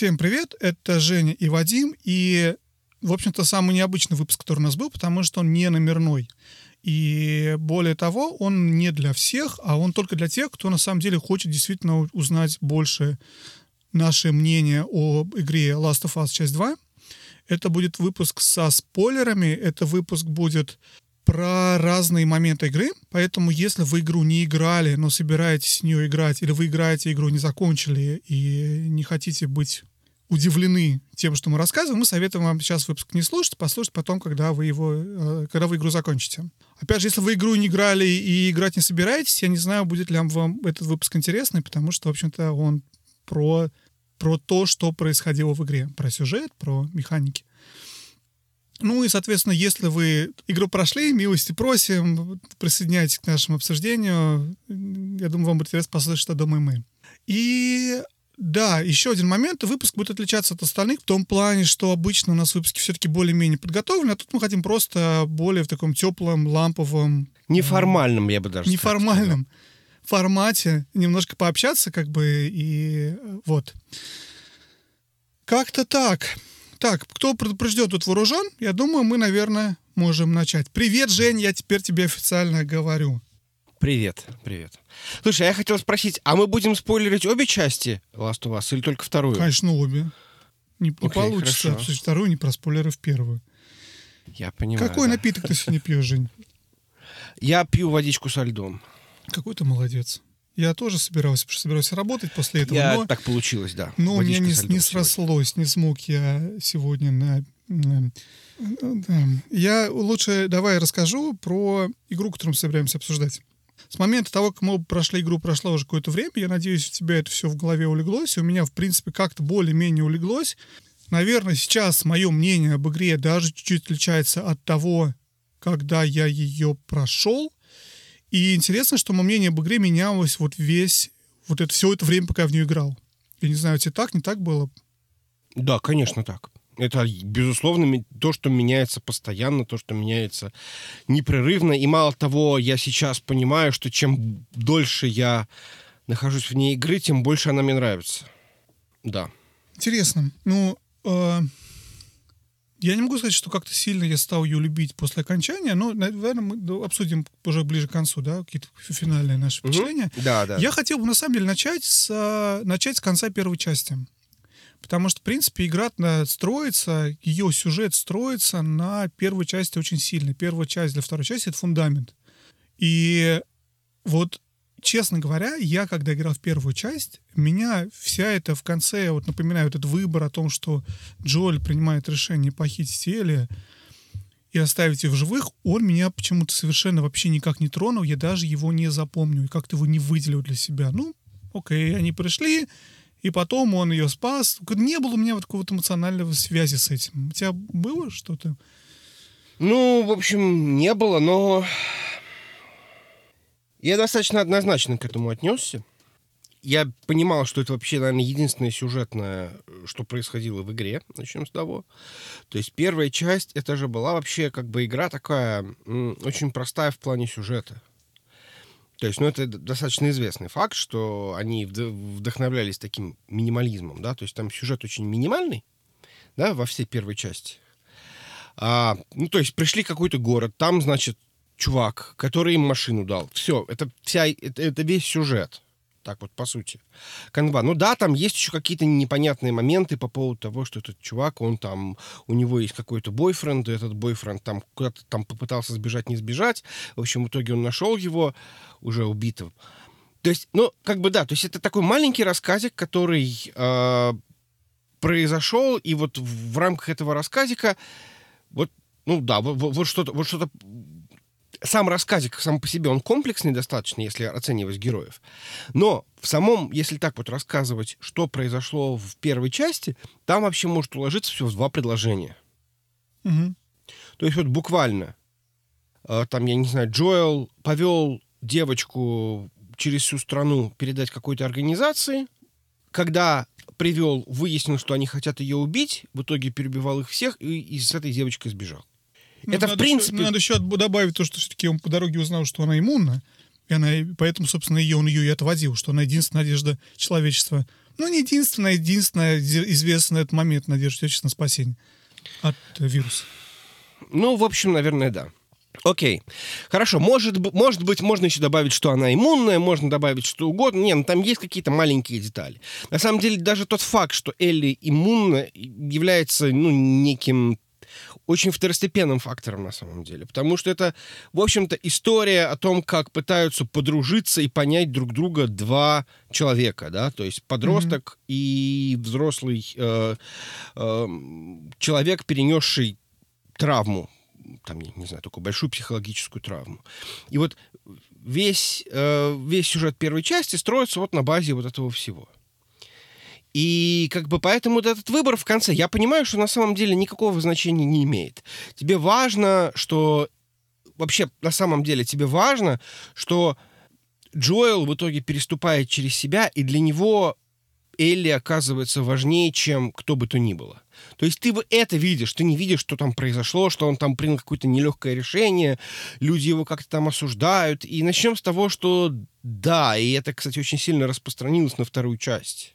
Всем привет, это Женя и Вадим, и, в общем-то, самый необычный выпуск, который у нас был, потому что он не номерной. И более того, он не для всех, а он только для тех, кто на самом деле хочет действительно узнать больше наше мнение о игре Last of Us часть 2. Это будет выпуск со спойлерами, это выпуск будет про разные моменты игры, поэтому если вы игру не играли, но собираетесь в нее играть, или вы играете игру, не закончили и не хотите быть удивлены тем, что мы рассказываем, мы советуем вам сейчас выпуск не слушать, послушать потом, когда вы его, э, когда вы игру закончите. Опять же, если вы игру не играли и играть не собираетесь, я не знаю, будет ли вам этот выпуск интересный, потому что, в общем-то, он про, про то, что происходило в игре, про сюжет, про механики. Ну и, соответственно, если вы игру прошли, милости просим, присоединяйтесь к нашему обсуждению. Я думаю, вам будет интересно послушать, что думаем мы. И да, еще один момент. Выпуск будет отличаться от остальных в том плане, что обычно у нас выпуски все-таки более-менее подготовлены, а тут мы хотим просто более в таком теплом, ламповом... Неформальном, я бы даже Неформальном сказал. формате немножко пообщаться, как бы, и вот. Как-то так. Так, кто предупрежден, тут вооружен. Я думаю, мы, наверное, можем начать. Привет, Жень, я теперь тебе официально говорю. Привет, привет. Слушай, я хотел спросить, а мы будем спойлерить обе части Last of Us или только вторую? Конечно, обе. Не, не получится хорошо. обсудить вторую, не про спойлеры в первую. Я понимаю. Какой да. напиток ты сегодня пьешь, Жень? Я пью водичку со льдом. Какой ты молодец. Я тоже собирался, собирался работать после этого. Я, но, так получилось, да. Но у меня не, не срослось, не смог я сегодня на... Я лучше давай расскажу про игру, которую мы собираемся обсуждать. С момента того, как мы прошли игру, прошло уже какое-то время. Я надеюсь, у тебя это все в голове улеглось. И у меня, в принципе, как-то более-менее улеглось. Наверное, сейчас мое мнение об игре даже чуть-чуть отличается от того, когда я ее прошел. И интересно, что мое мнение об игре менялось вот весь, вот это все это время, пока я в нее играл. Я не знаю, тебе так, не так было? Да, конечно, так. Это, безусловно, то, что меняется постоянно, то, что меняется непрерывно. И мало того, я сейчас понимаю, что чем дольше я нахожусь вне игры, тем больше она мне нравится. Да. Интересно. Ну, э, я не могу сказать, что как-то сильно я стал ее любить после окончания, но, наверное, мы обсудим уже ближе к концу, да, какие-то финальные наши впечатления. Угу. Да, да. Я хотел бы, на самом деле, начать с, начать с конца первой части. Потому что, в принципе, игра строится, ее сюжет строится на первой части очень сильно. Первая часть для второй части — это фундамент. И вот честно говоря, я, когда играл в первую часть, меня вся эта в конце, вот напоминаю, этот выбор о том, что Джоэль принимает решение похитить Элли и оставить ее в живых, он меня почему-то совершенно вообще никак не тронул, я даже его не запомню и как-то его не выделил для себя. Ну, окей, они пришли, и потом он ее спас. Не было у меня вот какого-то эмоционального связи с этим. У тебя было что-то? Ну, в общем, не было, но я достаточно однозначно к этому отнесся. Я понимал, что это вообще, наверное, единственное сюжетное, что происходило в игре. Начнем с того. То есть первая часть, это же была вообще как бы игра такая очень простая в плане сюжета. То есть, ну, это достаточно известный факт, что они вдохновлялись таким минимализмом, да, то есть там сюжет очень минимальный, да, во всей первой части. А, ну, то есть пришли какой-то город, там, значит, чувак, который им машину дал. Все, это вся, это, это весь сюжет. Так вот, по сути. Канва. Ну да, там есть еще какие-то непонятные моменты по поводу того, что этот чувак, он там, у него есть какой-то бойфренд, и этот бойфренд там куда-то там попытался сбежать, не сбежать. В общем, в итоге он нашел его уже убитым. То есть, ну, как бы да, то есть это такой маленький рассказик, который э, произошел, и вот в рамках этого рассказика вот, ну да, вот, вот что-то вот что-то сам рассказик сам по себе, он комплексный достаточно, если оценивать героев. Но в самом, если так вот рассказывать, что произошло в первой части, там вообще может уложиться все в два предложения. Угу. То есть вот буквально, э, там, я не знаю, Джоэл повел девочку через всю страну передать какой-то организации, когда привел, выяснил, что они хотят ее убить, в итоге перебивал их всех и, и с этой девочкой сбежал. Ну, это, в принципе... Еще, надо еще добавить то, что все-таки он по дороге узнал, что она иммунна. И она, поэтому, собственно, ее он ее и отводил, что она единственная надежда человечества. Ну, не единственная, единственная известная этот момент надежда человечества на спасение от вируса. Ну, в общем, наверное, да. Окей. Хорошо. Может, может быть, можно еще добавить, что она иммунная, можно добавить что угодно. Не, ну там есть какие-то маленькие детали. На самом деле, даже тот факт, что Элли иммунна, является ну, неким очень второстепенным фактором на самом деле. Потому что это, в общем-то, история о том, как пытаются подружиться и понять друг друга два человека, да, то есть подросток mm-hmm. и взрослый э, э, человек, перенесший травму, там, не, не знаю, такую большую психологическую травму. И вот весь, э, весь сюжет первой части строится вот на базе вот этого всего. И как бы поэтому вот этот выбор в конце, я понимаю, что на самом деле никакого значения не имеет. Тебе важно, что... Вообще, на самом деле, тебе важно, что Джоэл в итоге переступает через себя, и для него Элли оказывается важнее, чем кто бы то ни было. То есть ты это видишь, ты не видишь, что там произошло, что он там принял какое-то нелегкое решение, люди его как-то там осуждают. И начнем с того, что да, и это, кстати, очень сильно распространилось на вторую часть.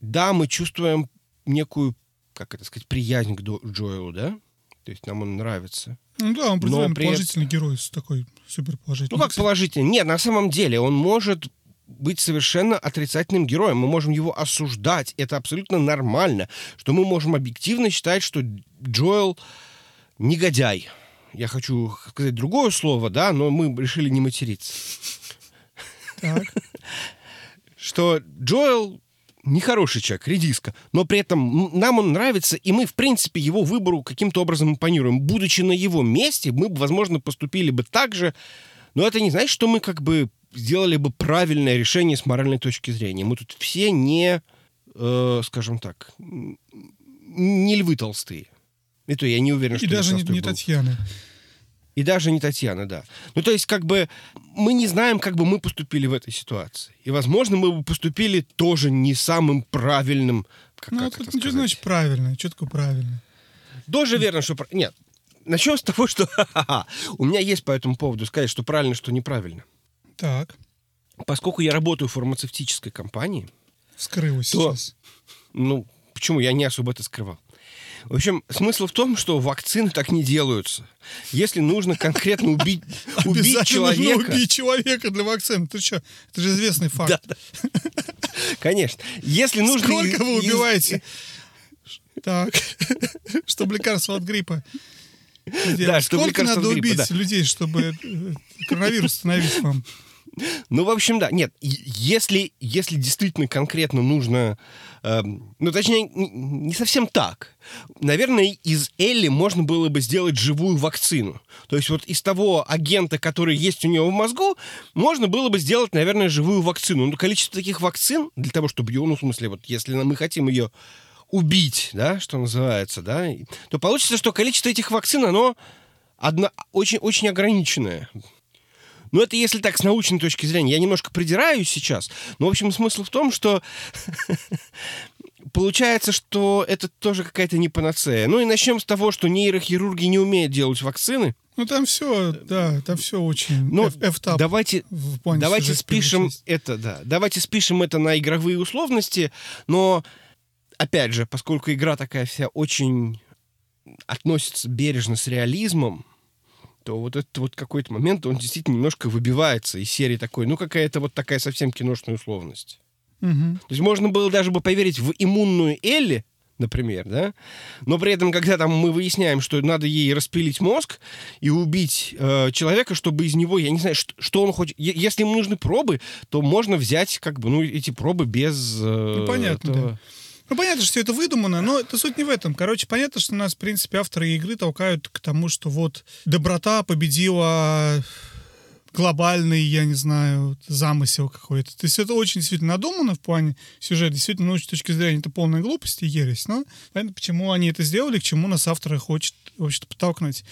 Да, мы чувствуем некую, как это сказать, приязнь к Джоэлу, да? То есть нам он нравится. Ну да, он определенно при... положительный герой, такой супер положительный. Ну как положительный? Нет, на самом деле он может быть совершенно отрицательным героем. Мы можем его осуждать. Это абсолютно нормально. Что мы можем объективно считать, что Джоэл негодяй. Я хочу сказать другое слово, да, но мы решили не материться. Так. Что Джоэл нехороший человек, редиска, но при этом нам он нравится, и мы, в принципе, его выбору каким-то образом импонируем. Будучи на его месте, мы бы, возможно, поступили бы так же, но это не значит, что мы как бы сделали бы правильное решение с моральной точки зрения. Мы тут все не, э, скажем так, не львы толстые. И то я не уверен, что... И даже не, не Татьяна. И даже не Татьяна, да. Ну, то есть, как бы, мы не знаем, как бы мы поступили в этой ситуации. И, возможно, мы бы поступили тоже не самым правильным... Как, ну, как это, это что значит правильно? Что такое правильно? Тоже верно, что... Нет. Начнем с того, что у меня есть по этому поводу сказать, что правильно, что неправильно. Так. Поскольку я работаю в фармацевтической компании... Скрылось то, сейчас. Ну, почему? Я не особо это скрывал. В общем, смысл в том, что вакцины так не делаются. Если нужно конкретно убить, убить человека... нужно убить человека для вакцины. Ты что? Это же известный факт. Да, да. Конечно. Если нужно... Сколько вы убиваете? Так. Чтобы лекарство от гриппа. Да, Сколько надо убить людей, чтобы э, коронавирус остановить вам? Ну, в общем, да. Нет, если, если действительно конкретно нужно... Э, ну, точнее, не совсем так. Наверное, из Элли можно было бы сделать живую вакцину. То есть вот из того агента, который есть у него в мозгу, можно было бы сделать, наверное, живую вакцину. Но количество таких вакцин, для того, чтобы ее, ну, в смысле, вот если мы хотим ее убить, да, что называется, да, то получится, что количество этих вакцин, оно одно, очень, очень ограниченное. Ну, это если так, с научной точки зрения. Я немножко придираюсь сейчас. Но, в общем, смысл в том, что получается, что это тоже какая-то не панацея. Ну и начнем с того, что нейрохирурги не умеют делать вакцины. Ну там все, да, там все очень ну, давайте, давайте спишем это, да, давайте спишем это на игровые условности, но опять же, поскольку игра такая вся очень относится бережно с реализмом, то вот этот вот какой-то момент, он действительно немножко выбивается из серии такой, ну, какая-то вот такая совсем киношная условность. Угу. То есть можно было даже бы поверить в иммунную Элли, например, да, но при этом, когда там мы выясняем, что надо ей распилить мозг и убить э, человека, чтобы из него, я не знаю, что, что он хочет, если ему нужны пробы, то можно взять как бы, ну, эти пробы без... Э, ну, понятно, этого... да. Ну, понятно, что все это выдумано, но это суть не в этом. Короче, понятно, что нас, в принципе, авторы игры толкают к тому, что вот доброта победила глобальный, я не знаю, замысел какой-то. То есть это очень действительно надумано в плане сюжета. Действительно, ну, с точки зрения это полная глупость и ересь. Но понятно, почему они это сделали, к чему нас авторы хочет вообще-то подтолкнуть.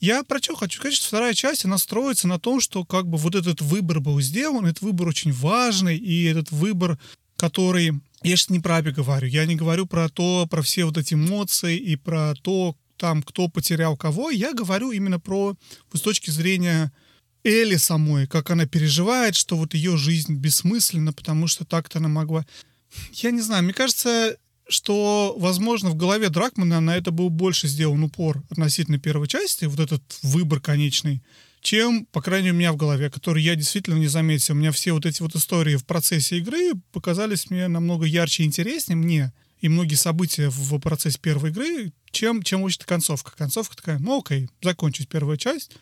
Я про что хочу сказать, что вторая часть, она строится на том, что как бы вот этот выбор был сделан, этот выбор очень важный, и этот выбор, который я сейчас не про Аби говорю, я не говорю про то, про все вот эти эмоции и про то, там, кто потерял кого. Я говорю именно про, с точки зрения Элли самой, как она переживает, что вот ее жизнь бессмысленна, потому что так-то она могла... Я не знаю, мне кажется, что, возможно, в голове Дракмана на это был больше сделан упор относительно первой части, вот этот выбор конечный, чем, по крайней мере, у меня в голове, который я действительно не заметил. У меня все вот эти вот истории в процессе игры показались мне намного ярче и интереснее мне, и многие события в процессе первой игры, чем, чем учит концовка. Концовка такая, ну окей, закончить первую часть,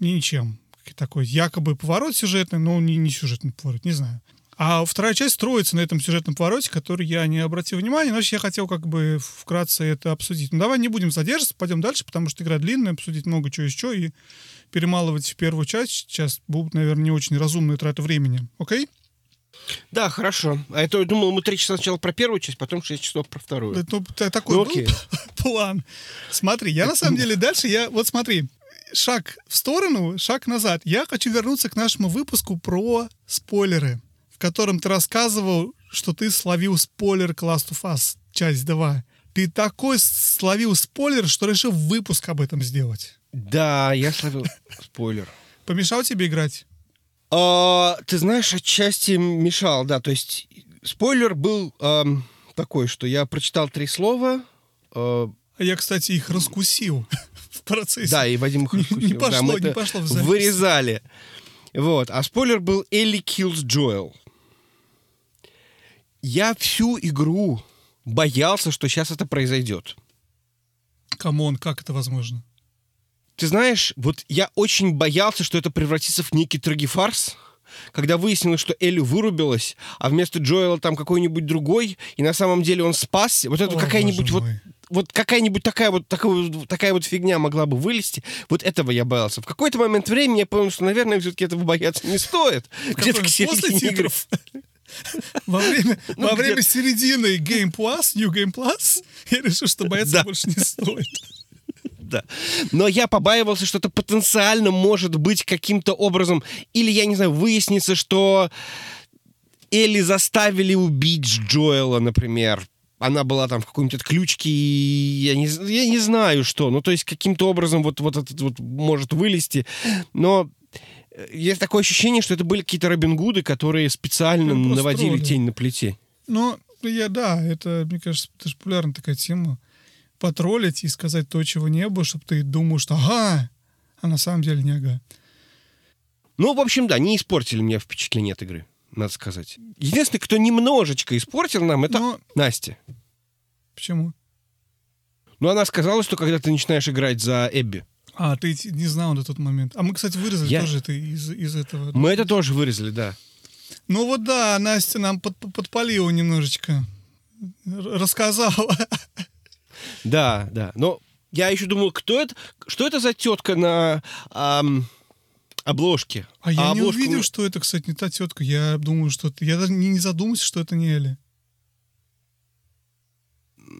ничем. Такой якобы поворот сюжетный, но не, не сюжетный поворот, не знаю. А вторая часть строится на этом сюжетном повороте, который я не обратил внимания, но я хотел как бы вкратце это обсудить. Ну давай не будем задерживаться, пойдем дальше, потому что игра длинная, обсудить много чего еще, и перемалывать в первую часть сейчас будут, наверное, не очень разумные траты времени. Окей? Да, хорошо. А это я думал, мы три часа сначала про первую часть, потом шесть часов про вторую. Это, ну, такой ну, окей. план. Смотри, я на самом деле дальше, я вот смотри, шаг в сторону, шаг назад. Я хочу вернуться к нашему выпуску про спойлеры в котором ты рассказывал, что ты словил спойлер Last of Us, часть 2. Ты такой словил спойлер, что решил выпуск об этом сделать. Да, я словил спойлер. Помешал тебе играть? А, ты знаешь, отчасти мешал, да. То есть спойлер был а, такой, что я прочитал три слова. А, а я, кстати, их раскусил в процессе. Да, и Вадим их раскусил. Не пошло, не пошло в запись. Вырезали. Вот. А спойлер был Элли kills Joel я всю игру боялся, что сейчас это произойдет. Come on, как это возможно? Ты знаешь, вот я очень боялся, что это превратится в некий трагифарс, когда выяснилось, что Элли вырубилась, а вместо Джоэла там какой-нибудь другой, и на самом деле он спасся. Вот это какая-нибудь вот вот какая-нибудь такая вот такая, такая вот фигня могла бы вылезти. Вот этого я боялся. В какой-то момент времени я понял, что, наверное, все-таки этого бояться не стоит. Где-то к После титров. Во время, ну, во время середины Game Plus, New Game Plus, я решил, что бояться да. больше не стоит. Да. Но я побаивался, что это потенциально может быть каким-то образом, или, я не знаю, выяснится, что Элли заставили убить Джоэла, например. Она была там в какой-нибудь отключке, я не, я не знаю что. Ну, то есть каким-то образом вот, вот этот вот может вылезти. Но есть такое ощущение, что это были какие-то Робин Гуды, которые специально ну, наводили тень на плите. Ну, я, да, это, мне кажется, это же популярная такая тема. Потроллить и сказать то, чего не было, чтобы ты думал, что ага, а на самом деле не ага. Ну, в общем, да, не испортили мне впечатление от игры, надо сказать. Единственное, кто немножечко испортил нам, это Но... Настя. Почему? Ну, она сказала, что когда ты начинаешь играть за Эбби, а, ты не знал до тот момент. А мы, кстати, вырезали Я... тоже это из, из этого. Мы это тоже вырезали, да. Ну вот да, Настя нам под, подпалила немножечко. Рассказала. Да, да. Но я еще думал, кто это, что это за тетка на ам, обложке? А, а я обложку... не увидел, что это, кстати, не та тетка. Я думаю, что это... Я даже не, не задумался, что это не Эля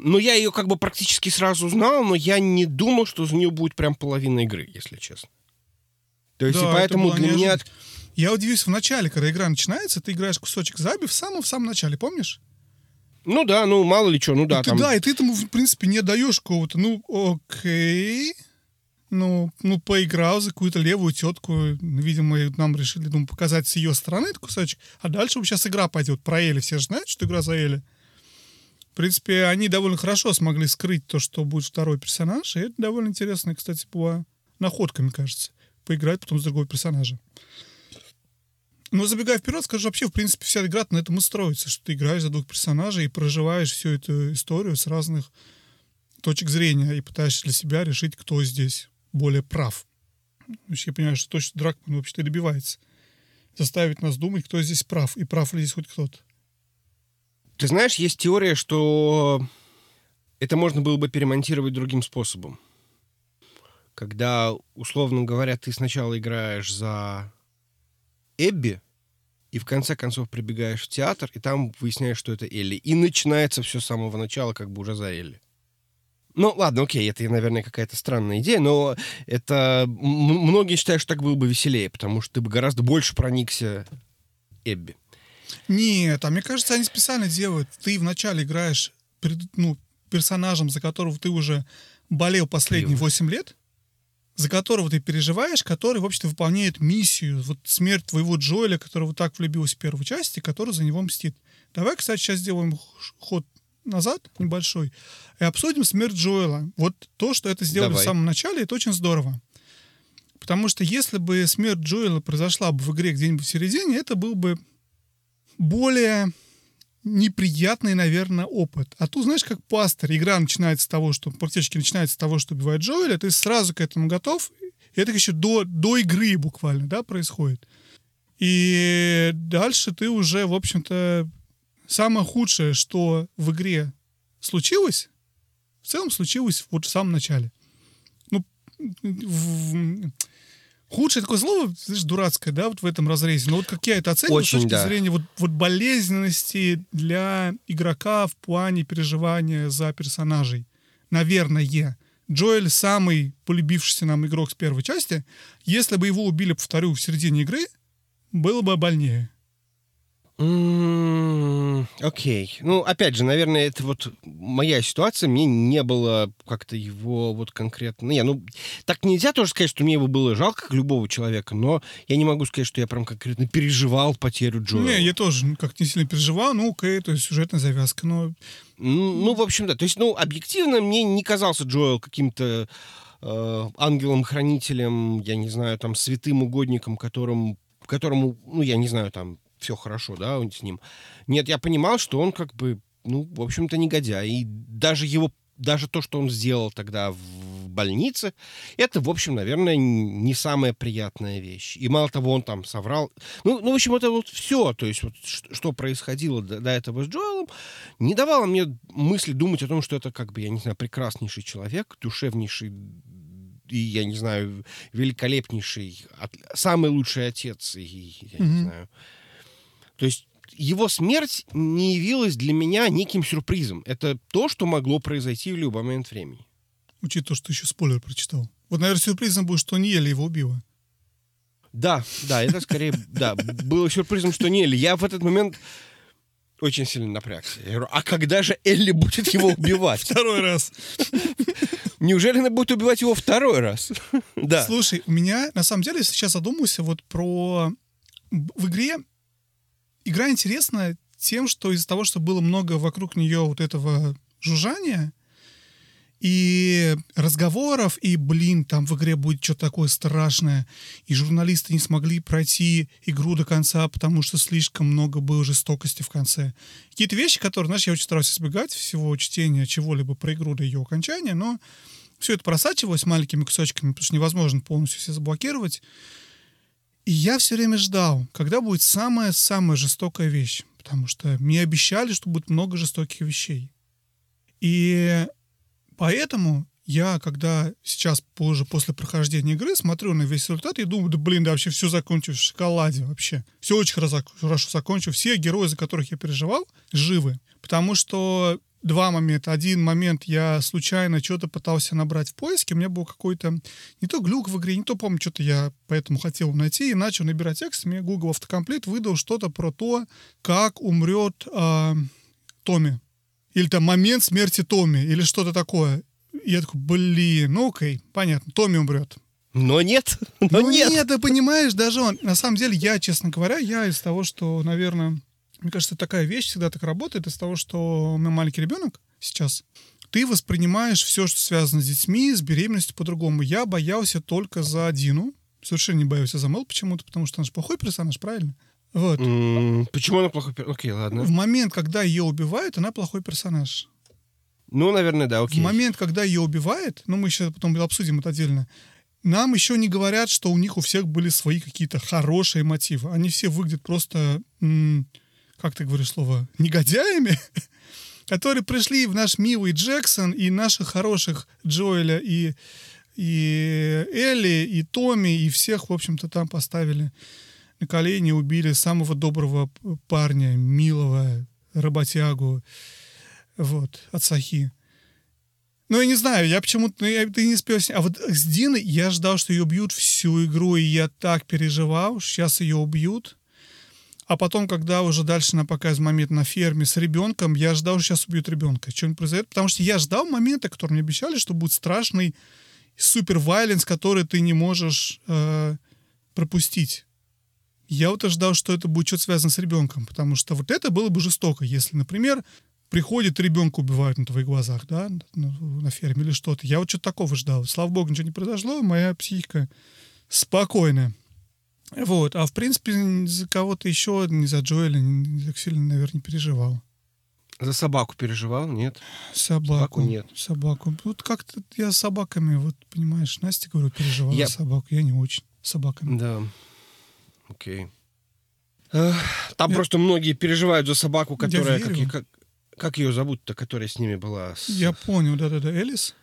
ну, я ее как бы практически сразу знал, но я не думал, что за нее будет прям половина игры, если честно. То есть, да, и поэтому для неожиданно. меня... Я удивился в начале, когда игра начинается, ты играешь кусочек заби в самом, в самом начале, помнишь? Ну да, ну мало ли что, ну да. И там... ты, да, и ты этому, в принципе, не даешь какого-то, ну, окей, ну, ну, поиграл за какую-то левую тетку, видимо, нам решили, думаю, показать с ее стороны этот кусочек, а дальше сейчас игра пойдет про Эли, все же знают, что игра за Эли. В принципе, они довольно хорошо смогли скрыть то, что будет второй персонаж, и это довольно интересная, кстати, была находка, мне кажется, поиграть потом с другого персонажа. Но забегая вперед, скажу, вообще, в принципе, вся игра на этом и строится, что ты играешь за двух персонажей и проживаешь всю эту историю с разных точек зрения и пытаешься для себя решить, кто здесь более прав. Я понимаю, что точно Дракман вообще-то добивается. Заставить нас думать, кто здесь прав, и прав ли здесь хоть кто-то. Ты знаешь, есть теория, что это можно было бы перемонтировать другим способом. Когда, условно говоря, ты сначала играешь за Эбби, и в конце концов прибегаешь в театр, и там выясняешь, что это Элли. И начинается все с самого начала, как бы уже за Элли. Ну, ладно, окей, это, наверное, какая-то странная идея, но это... Многие считают, что так было бы веселее, потому что ты бы гораздо больше проникся Эбби. Нет, а мне кажется, они специально делают. Ты вначале играешь ну, персонажем, за которого ты уже болел последние 8 лет, за которого ты переживаешь, который, в общем-то, выполняет миссию. Вот смерть твоего Джоэля, которого так влюбился в первой части, который за него мстит. Давай, кстати, сейчас сделаем ход назад небольшой и обсудим смерть Джоэла. Вот то, что это сделали Давай. в самом начале, это очень здорово. Потому что если бы смерть Джоэла произошла бы в игре где-нибудь в середине, это был бы более неприятный, наверное, опыт. А тут, знаешь, как пастор, игра начинается с того, что практически начинается с того, что убивает Джоэля, ты сразу к этому готов, и это еще до, до игры буквально, да, происходит. И дальше ты уже, в общем-то, самое худшее, что в игре случилось, в целом случилось вот в самом начале. Ну, в, Худшее такое слово, знаешь, дурацкое, да, вот в этом разрезе. Но вот как я это оцениваю Очень, с точки да. зрения вот, вот болезненности для игрока в плане переживания за персонажей. Наверное. Джоэль самый полюбившийся нам игрок с первой части. Если бы его убили, повторю, в середине игры, было бы больнее. Окей. Ну, опять же, наверное, это вот моя ситуация. Мне не было как-то его вот конкретно... Не, ну, так нельзя тоже сказать, что мне его было жалко, как любого человека, но я не могу сказать, что я прям конкретно переживал потерю Джоэла. Не, я тоже как не сильно переживал. Ну, окей, то есть сюжетная завязка, но... Ну, в общем, да. То есть, ну, объективно мне не казался Джоэл каким-то э, ангелом-хранителем, я не знаю, там, святым угодником, которым, которому, ну, я не знаю, там, все хорошо, да, с ним. Нет, я понимал, что он как бы, ну, в общем-то, негодяй. И даже его, даже то, что он сделал тогда в больнице, это, в общем, наверное, не самая приятная вещь. И мало того, он там соврал. Ну, ну в общем, это вот все, то есть вот что происходило до, до этого с Джоэлом, не давало мне мысли думать о том, что это как бы, я не знаю, прекраснейший человек, душевнейший и, я не знаю, великолепнейший, от, самый лучший отец, и, я mm-hmm. не знаю, то есть его смерть не явилась для меня неким сюрпризом. Это то, что могло произойти в любой момент времени. Учитывая то, что ты еще спойлер прочитал. Вот, наверное, сюрпризом будет, что Ниэль его убила. Да, да, это скорее, да, было сюрпризом, что Ниэль. Я в этот момент очень сильно напрягся. Я говорю, а когда же Элли будет его убивать? Второй раз. Неужели она будет убивать его второй раз? Да. Слушай, у меня, на самом деле, сейчас задумался вот про... В игре игра интересна тем, что из-за того, что было много вокруг нее вот этого жужжания и разговоров, и, блин, там в игре будет что-то такое страшное, и журналисты не смогли пройти игру до конца, потому что слишком много было жестокости в конце. Какие-то вещи, которые, знаешь, я очень стараюсь избегать всего чтения чего-либо про игру до ее окончания, но все это просачивалось маленькими кусочками, потому что невозможно полностью все заблокировать. И я все время ждал, когда будет самая-самая жестокая вещь. Потому что мне обещали, что будет много жестоких вещей. И поэтому я, когда сейчас позже, после прохождения игры, смотрю на весь результат и думаю, да блин, да вообще все закончу в шоколаде вообще. Все очень хорошо, закончу. Все герои, за которых я переживал, живы. Потому что два момента. Один момент я случайно что-то пытался набрать в поиске, у меня был какой-то не то глюк в игре, не то, помню, что-то я поэтому хотел найти, и начал набирать текст, мне Google автокомплит выдал что-то про то, как умрет э, Томми. Или там момент смерти Томми, или что-то такое. И я такой, блин, ну окей, понятно, Томми умрет. Но нет, но ну, нет. нет, ты понимаешь, даже он. На самом деле, я, честно говоря, я из того, что, наверное, мне кажется, такая вещь всегда так работает из того, что у меня маленький ребенок сейчас. Ты воспринимаешь все, что связано с детьми, с беременностью по-другому. Я боялся только за Дину. Совершенно не боялся за Мэл почему-то, потому что она же плохой персонаж, правильно? Вот. Mm, почему она плохой персонаж? Окей, ладно. В момент, когда ее убивают, она плохой персонаж. Ну, наверное, да, окей. В момент, когда ее убивают, ну, мы еще потом обсудим это отдельно, нам еще не говорят, что у них у всех были свои какие-то хорошие мотивы. Они все выглядят просто м- как ты говоришь слово, негодяями, которые пришли в наш милый Джексон и наших хороших Джоэля и, и Элли, и Томми, и всех, в общем-то, там поставили на колени, убили самого доброго парня, милого работягу, вот, от Сахи. Ну, я не знаю, я почему-то... Ну, я, ты не спел А вот с Диной я ждал, что ее убьют всю игру, и я так переживал, сейчас ее убьют. А потом, когда уже дальше на показывает момент на ферме с ребенком, я ждал, что сейчас убьют ребенка. Что-нибудь произойдет. Потому что я ждал момента, который мне обещали, что будет страшный супер вайленс, который ты не можешь э, пропустить. Я вот ожидал, что это будет что-то связано с ребенком, потому что вот это было бы жестоко, если, например, приходит ребенка убивают на твоих глазах, да, на ферме или что-то. Я вот что-то такого ждал. Слава богу, ничего не произошло, моя психика спокойная. Вот, а в принципе за кого-то еще, не за Джоэля, не так сильно, наверное, не переживал. За собаку переживал, нет? Собаку. Собаку нет. Собаку. Вот как-то я с собаками, вот понимаешь, Настя, говорю, переживала Я- за собаку. Я не очень с собаками. Да. Окей. Там Я- просто многие переживают за собаку, которая... Как, как, как ее зовут-то, которая с ними была? С- Я понял, да-да-да. Элис?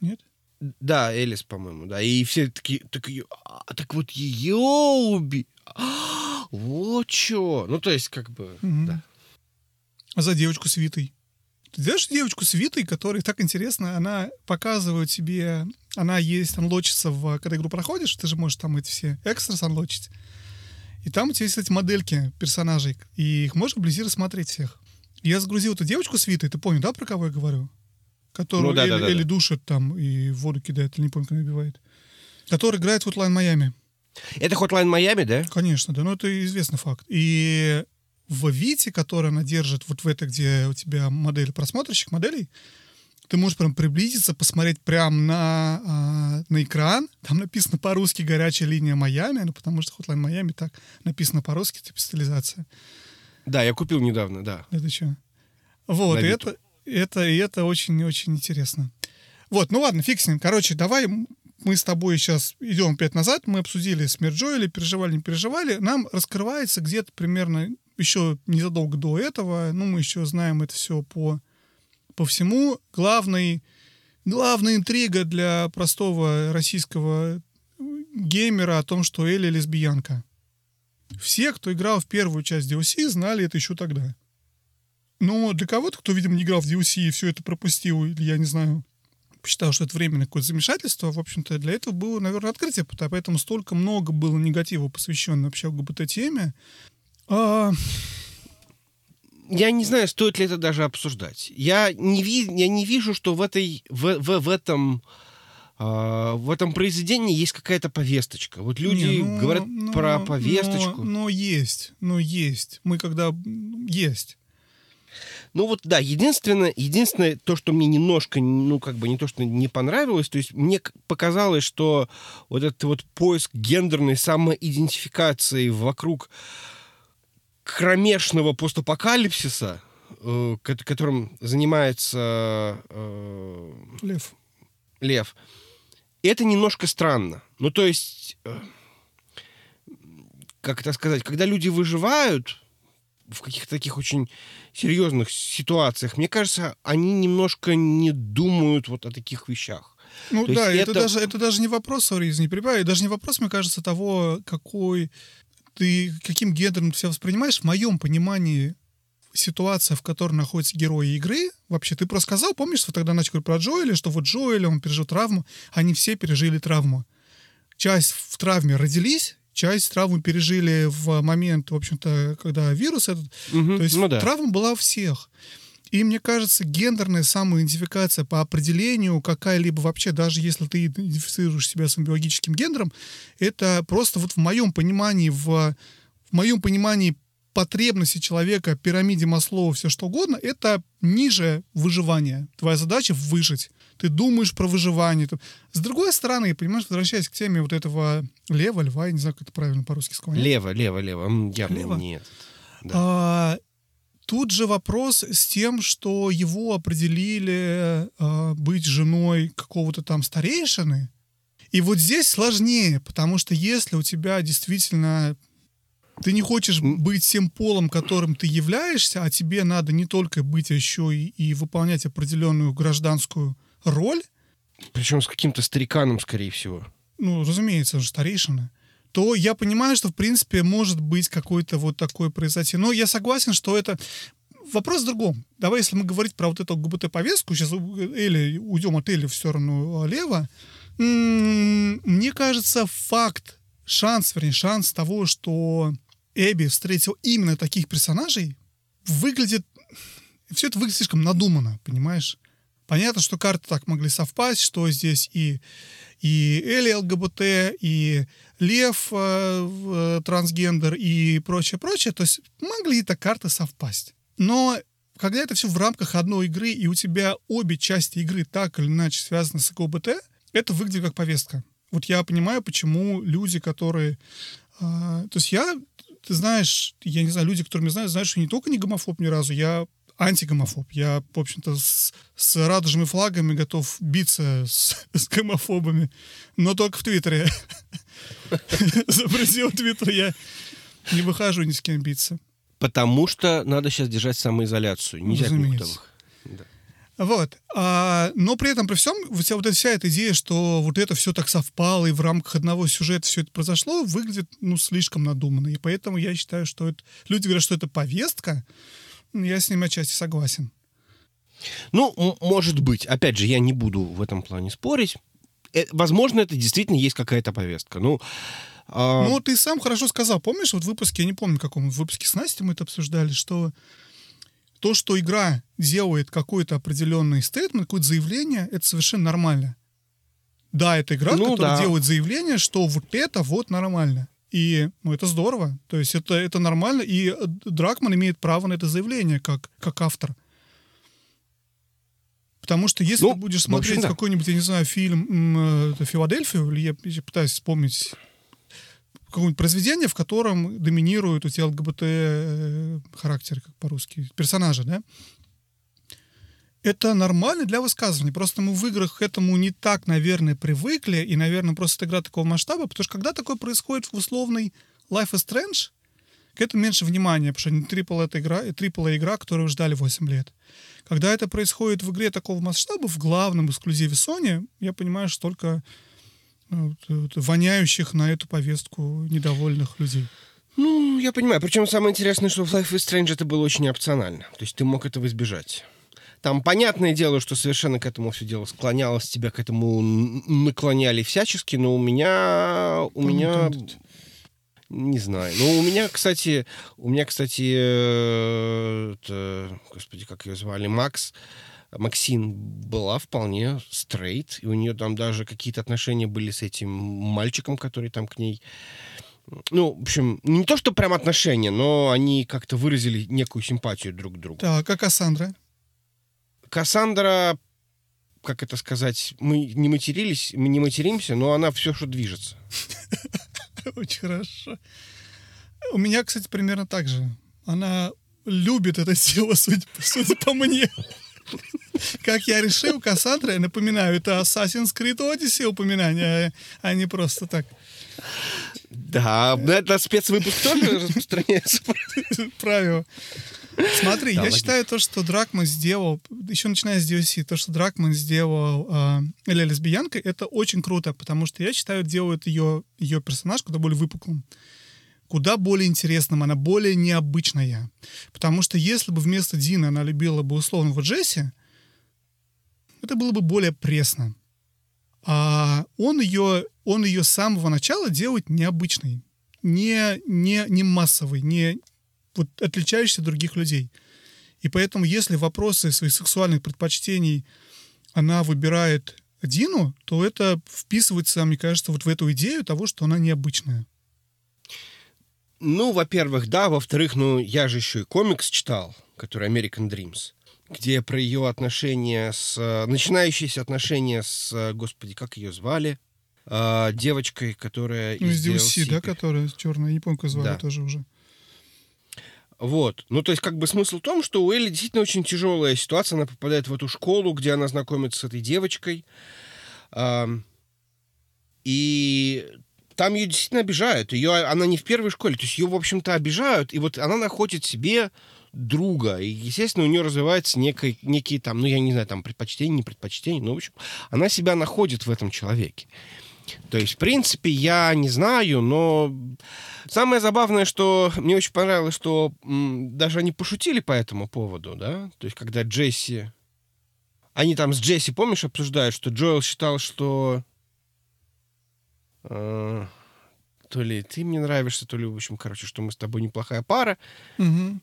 Нет? Да, Элис, по-моему, да. И все такие, так, её- а, так вот ее уби... А, вот что. Ну, то есть, как бы, Мгм. да. А за девочку с Витой? Ты знаешь девочку с Витой, которая так интересно, она показывает тебе, она есть, анлочится, в, когда игру проходишь, ты же можешь там эти все экстрас анлочить. И там у тебя есть эти модельки персонажей, и их можно вблизи рассмотреть всех. Я загрузил эту девочку с Витой, ты понял, да, про кого я говорю? Которую Ну да, Элли, да, да, Элли да. душит там и в воду кидает, или не помню, как она убивает. Который играет в Hotline Майами. Это Hotline Майами, да? Конечно, да, ну это известный факт. И в Вите, который она держит вот в это, где у тебя модель, просмотрщик моделей, ты можешь прям приблизиться, посмотреть прям на, а, на экран. Там написано по-русски «Горячая линия Майами», ну потому что Hotline Майами так написано по-русски, типа стилизация. Да, я купил недавно, да. Это что? Вот, На и это, это, и это очень-очень интересно. Вот, ну ладно, ним. Короче, давай мы с тобой сейчас идем опять назад. Мы обсудили смерть Джоэля, переживали, не переживали. Нам раскрывается где-то примерно еще незадолго до этого. Ну, мы еще знаем это все по, по всему. Главный, главная интрига для простого российского геймера о том, что Элли лесбиянка. Все, кто играл в первую часть DLC, знали это еще тогда. Но для кого-то, кто, видимо, не играл в DLC и все это пропустил, или я не знаю, посчитал, что это временное какое-то замешательство, в общем-то, для этого было, наверное, открытие, поэтому столько много было негатива, посвященного вообще ЛГБТ-теме. А, Я не знаю, стоит ли это даже обсуждать. Я не, ви- я не вижу, что в, этой, в, в, в этом а, в этом произведении есть какая-то повесточка. Вот люди не, ну, говорят ну, про повесточку. Но, но есть, но есть. Мы когда... Есть. Ну вот да, единственное, единственное то, что мне немножко, ну как бы не то, что не понравилось, то есть мне показалось, что вот этот вот поиск гендерной самоидентификации вокруг кромешного постапокалипсиса, э, ко- которым занимается э, Лев. Лев, это немножко странно. Ну то есть, э, как это сказать, когда люди выживают в каких-то таких очень серьезных ситуациях, мне кажется, они немножко не думают вот о таких вещах. Ну То да, это... это- даже, это даже не вопрос, sorry, извини, перебиваю, даже не вопрос, мне кажется, того, какой ты, каким гендером ты себя воспринимаешь. В моем понимании ситуация, в которой находятся герои игры, вообще, ты просто сказал, помнишь, что тогда начали говорить про Джоэля, что вот Джоэля, он пережил травму, они все пережили травму. Часть в травме родились, часть травму пережили в момент, в общем-то, когда вирус этот Мгм, то есть ну да. травма была у всех. И мне кажется, гендерная самоидентификация по определению какая-либо вообще, даже если ты идентифицируешь себя своим биологическим гендером, это просто вот в моем понимании, в, в моем понимании потребности человека, пирамиде Маслоу, все что угодно, это ниже выживания. Твоя задача выжить. Ты думаешь про выживание. С другой стороны, понимаешь, возвращаясь к теме вот этого лева, льва, я не знаю, как это правильно по-русски сказать. Лево, лево, лево. Явно Лево? нет. Да. А, тут же вопрос с тем, что его определили а, быть женой какого-то там старейшины. И вот здесь сложнее, потому что если у тебя действительно ты не хочешь быть тем полом, которым ты являешься, а тебе надо не только быть, а еще и, и выполнять определенную гражданскую роль, Причем с каким-то стариканом, скорее всего. ну, разумеется, он же старейшина, то я понимаю, что, в принципе, может быть какой-то вот такой произойти. Но я согласен, что это... Вопрос в другом. Давай, если мы говорить про вот эту ГБТ-повестку, сейчас Эли, уйдем от Эли в сторону Лева, м, мне кажется, факт, шанс, вернее, шанс того, что Эбби встретил именно таких персонажей, выглядит... Все это выглядит слишком надуманно, понимаешь? Понятно, что карты так могли совпасть, что здесь и, и Эли ЛГБТ, и Лев э, э, трансгендер и прочее, прочее. То есть могли так карты совпасть. Но когда это все в рамках одной игры, и у тебя обе части игры так или иначе связаны с ЛГБТ, это выглядит как повестка. Вот я понимаю, почему люди, которые... Э, то есть я, ты знаешь, я не знаю, люди, которые меня знают, знают, что я не только не гомофоб ни разу, я антигомофоб. Я, в общем-то, с, с радужными флагами готов биться с, с гомофобами, но только в Твиттере. За пределы Твиттера я не выхожу ни с кем биться. Потому что надо сейчас держать самоизоляцию. Нельзя Разумеется. Да. Вот. А, но при этом, при всем, вся вот эта вся эта идея, что вот это все так совпало, и в рамках одного сюжета все это произошло, выглядит, ну, слишком надуманно. И поэтому я считаю, что это... Люди говорят, что это повестка, я с ним отчасти согласен. Ну, может быть. Опять же, я не буду в этом плане спорить. Э, возможно, это действительно есть какая-то повестка. Ну, а... ну, ты сам хорошо сказал. Помнишь, вот в выпуске, я не помню, в каком в выпуске с Настей мы это обсуждали, что то, что игра делает какой-то определенный стейтмент, какое-то заявление, это совершенно нормально. Да, это игра, ну, которая да. делает заявление, что вот это вот нормально. И ну, это здорово. То есть это, это нормально. И Дракман имеет право на это заявление как, как автор. Потому что если ну, ты будешь смотреть общем, да. какой-нибудь, я не знаю, фильм э, «Филадельфию», или я пытаюсь вспомнить какое-нибудь произведение, в котором доминируют у тебя ЛГБТ э, характер, как по-русски, персонажи, да? это нормально для высказывания. Просто мы в играх к этому не так, наверное, привыкли, и, наверное, просто игра такого масштаба, потому что когда такое происходит в условной Life is Strange, к этому меньше внимания, потому что не трипл это игра, трипл игра, которую ждали 8 лет. Когда это происходит в игре такого масштаба, в главном эксклюзиве Sony, я понимаю, что только воняющих на эту повестку недовольных людей. Ну, я понимаю. Причем самое интересное, что в Life is Strange это было очень опционально. То есть ты мог этого избежать. Там понятное дело, что совершенно к этому все дело склонялось, тебя к этому наклоняли всячески, но у меня... У меня... Не знаю. Ну, у меня, кстати, у меня, кстати, э, это, господи, как ее звали, Макс, Максин была вполне стрейт, и у нее там даже какие-то отношения были с этим мальчиком, который там к ней... Ну, в общем, не то, что прям отношения, но они как-то выразили некую симпатию друг к другу. Так, как Кассандра? Кассандра, как это сказать, мы не матерились, мы не материмся, но она все, что движется. Очень хорошо. У меня, кстати, примерно так же. Она любит это дело, судя, судя по мне. Как я решил, Кассандра, я напоминаю, это Assassin's Creed Odyssey упоминание, а не просто так. Да, это спецвыпуск тоже распространяется. Правило. Смотри, да, я считаю то, что Дракман сделал, еще начиная с DLC, то, что Дракман сделал э, Эля лесбиянкой, это очень круто, потому что я считаю, делает ее, ее персонаж куда более выпуклым куда более интересным, она более необычная. Потому что если бы вместо Дина она любила бы условного Джесси, это было бы более пресно. А он ее, он ее с самого начала делает необычной, не, не, не массовой, не, вот, отличающийся от других людей. И поэтому, если вопросы своих сексуальных предпочтений она выбирает Дину, то это вписывается, мне кажется, вот в эту идею того, что она необычная. Ну, во-первых, да. Во-вторых, ну, я же еще и комикс читал, который American Dreams, где про ее отношения с... Начинающиеся отношения с... Господи, как ее звали? А, девочкой, которая... Ну, из DLC, DLC, да, которая черная, как звали да. тоже уже. Вот. Ну, то есть, как бы смысл в том, что у Элли действительно очень тяжелая ситуация. Она попадает в эту школу, где она знакомится с этой девочкой. И там ее действительно обижают. Ее, она не в первой школе. То есть ее, в общем-то, обижают. И вот она находит себе друга. И, естественно, у нее развивается некий, некие там, ну, я не знаю, там, предпочтения, не предпочтения. Ну, в общем, она себя находит в этом человеке. То есть, в принципе, я не знаю, но самое забавное, что мне очень понравилось, что м, даже они пошутили по этому поводу, да, то есть, когда Джесси... Они там с Джесси, помнишь, обсуждают, что Джоэл считал, что... Э, то ли ты мне нравишься, то ли, в общем, короче, что мы с тобой неплохая пара. Угу.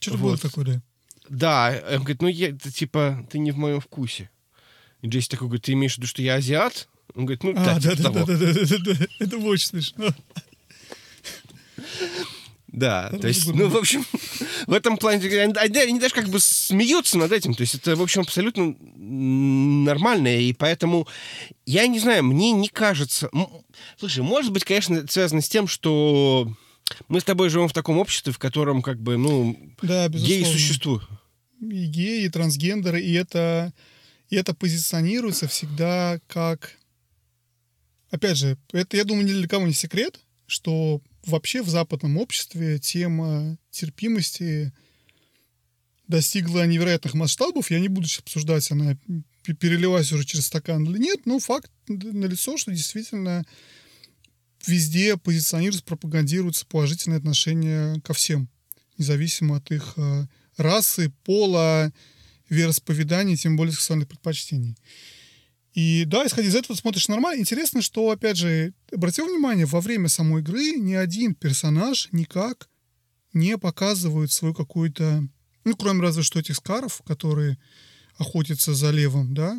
Что-то вот. было такое, да. Да, он говорит, ну, я, это, типа, ты не в моем вкусе. И Джесси такой говорит, ты имеешь в виду, что я азиат? Он говорит, ну А, да, типа да, того. да, да, да, да, да. Это очень смешно. Да, то есть, ну, в общем, в этом плане они, они- даже как бы смеются над этим. То есть это, в общем, абсолютно нормально. И поэтому, я не знаю, мне не кажется... Слушай, может быть, конечно, это связано с тем, что мы с тобой живем в таком обществе, в котором, как бы, ну, Да, геи существуют. и геи, и трансгендеры, и это, и это позиционируется всегда как... Опять же, это, я думаю, ни для кого не секрет, что вообще в западном обществе тема терпимости достигла невероятных масштабов. Я не буду сейчас обсуждать, она перелилась уже через стакан или нет, но факт налицо, что действительно везде позиционируется, пропагандируется положительное отношение ко всем, независимо от их э, расы, пола, вероисповедания, тем более сексуальных предпочтений. И да, исходя из этого, смотришь нормально. Интересно, что, опять же, обратил внимание, во время самой игры ни один персонаж никак не показывает свою какую-то... Ну, кроме разве что этих скаров, которые охотятся за левым, да,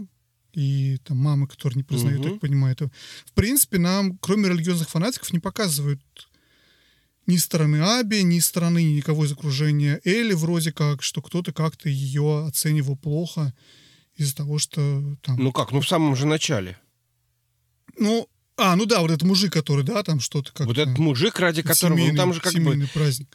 и там мамы, которые не признают, Мгм. так понимаю, это. В принципе, нам, кроме религиозных фанатиков, не показывают ни стороны Аби, ни стороны никого из окружения Элли, вроде как, что кто-то как-то ее оценивал плохо из-за того, что там... Ну как, ну в самом же начале. Ну, а, ну да, вот этот мужик, который, да, там что-то как Вот этот мужик, ради которого... Ну там же как бы семейный праздник.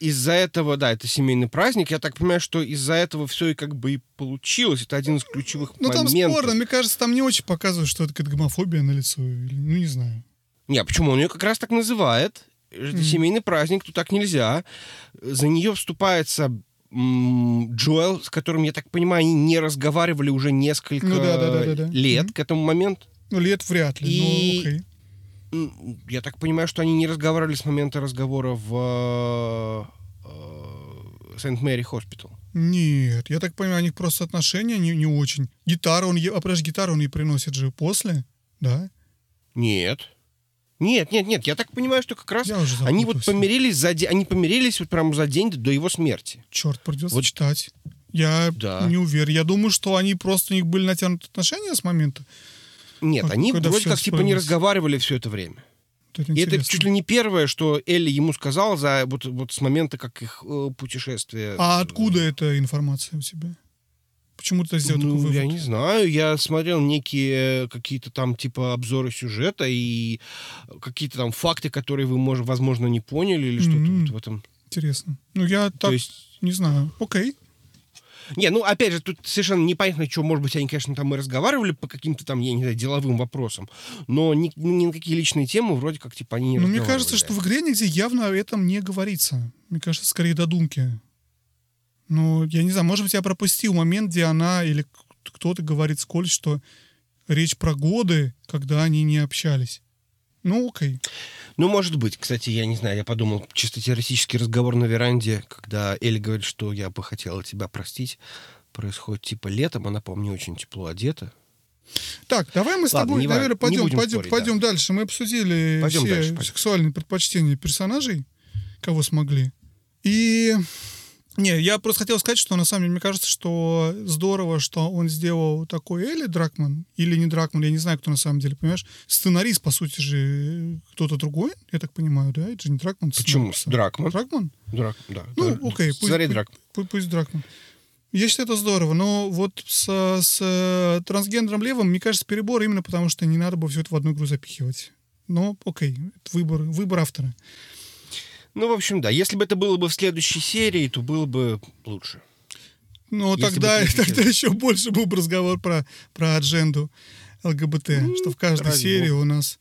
из-за этого, да, это семейный праздник. Я так понимаю, что из-за этого все и как бы и получилось. Это один из ключевых Ну, там моментов. спорно. Мне кажется, там не очень показывают, что это какая-то гомофобия на лицо. Ну, не знаю. Не, а почему? Он ее как раз так называет. Это Мгм. семейный праздник, тут так нельзя. За нее вступается Джоэл, с которым, я так понимаю, они не разговаривали уже несколько Ну да, да, да, да, да. лет Мгм. к этому моменту. Ну, лет вряд ли, И- но окей. Я так понимаю, что они не разговаривали с момента разговора в э, Saint Mary Hospital. Нет, я так понимаю, у них просто отношения не, не очень. Гитару он, а подожди, гитару он ей приносит же после, да? Нет. Нет, нет, нет. Я так понимаю, что как раз уже они вот помирились за де- они помирились вот прямо за день до его смерти. Черт, придется Вот- читать. Я Да. не уверен. Я думаю, что они просто у них были натянуты отношения с момента. Нет, А они вроде как типа не разговаривали все это время. Это И это чуть ли не первое, что Элли ему сказала за вот, вот с момента, как их э, путешествие. А откуда эта информация у тебя? Почему ты сделал такой Ну, вывод? я не знаю. Я смотрел некие э, какие-то там типа обзоры сюжета и какие-то там факты, которые вы, может, возможно, не поняли или что-то вот в этом. Интересно. Ну, я То так есть не знаю. Окей. Не, ну, опять же, тут совершенно непонятно, что, может быть, они, конечно, там и разговаривали по каким-то там, я не знаю, деловым вопросам, но ни, ни на какие личные темы вроде как, типа, они не Но мне кажется, что в игре нигде явно о этом не говорится. Мне кажется, скорее додумки. Ну, я не знаю, может быть, я пропустил момент, где она или кто-то говорит скользь, что речь про годы, когда они не общались. Ну, окей. Ну, может быть. Кстати, я не знаю, я подумал, чисто теоретический разговор на веранде, когда Элли говорит, что я бы хотела тебя простить, происходит типа летом, она, по-моему, не очень тепло одета. Так, давай мы с Ладно, тобой, не наверное, не пойдем, будем пойдем, спорить, пойдем дальше. Мы обсудили Пойдем все дальше, пойдем. сексуальные предпочтения персонажей, кого смогли. И не, я просто хотел сказать, что на самом деле мне кажется, что здорово, что он сделал такой Элли Дракман, или не Дракман, я не знаю, кто на самом деле, понимаешь? Сценарист, по сути же, кто-то другой, я так понимаю, да? Это же не Дракман. Почему? сценарист. Дракман. Дракман? Драк, да. Ну, Дра- окей, пусть, Сценарий пусть- Драк. пусть- пусть Дракман. Я считаю, это здорово, но вот с, с э, трансгендером левым, мне кажется, перебор именно потому, что не надо было все это в одну игру запихивать. Но окей, это выбор, выбор автора. Ну, в общем, да. Если бы это было бы в следующей серии, то было бы лучше. Но Если бы тогда, тогда еще больше был бы разговор про, про адженду ЛГБТ, что в каждой ради серии у нас...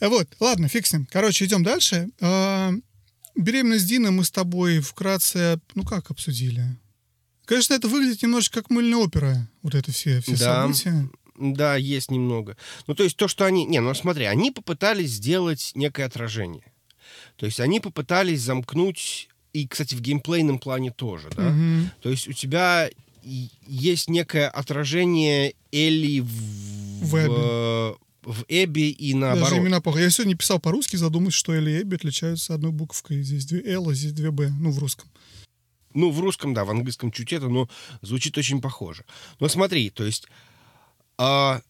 А Вот, ладно, ним. Короче, идем дальше. А, Беременность Дины мы с тобой вкратце, ну как, обсудили. Конечно, это выглядит немножечко как мыльная опера, вот это все, все Да. события. Да, есть немного. Ну, то есть то, что они... Не, ну смотри, они попытались сделать некое отражение. То есть они попытались замкнуть... И, кстати, в геймплейном плане тоже, да? Мгм. То есть у тебя есть некое отражение Элли в, В Эбби. в, в Эбби и наоборот. Даже имена похожи. Я сегодня писал по-русски, задумываюсь, что Элли и Эбби отличаются одной буковкой. Здесь две Л, а здесь две Б. Ну, в русском. Ну, в русском, да, в английском чуть это, но звучит очень похоже. Но смотри, то есть А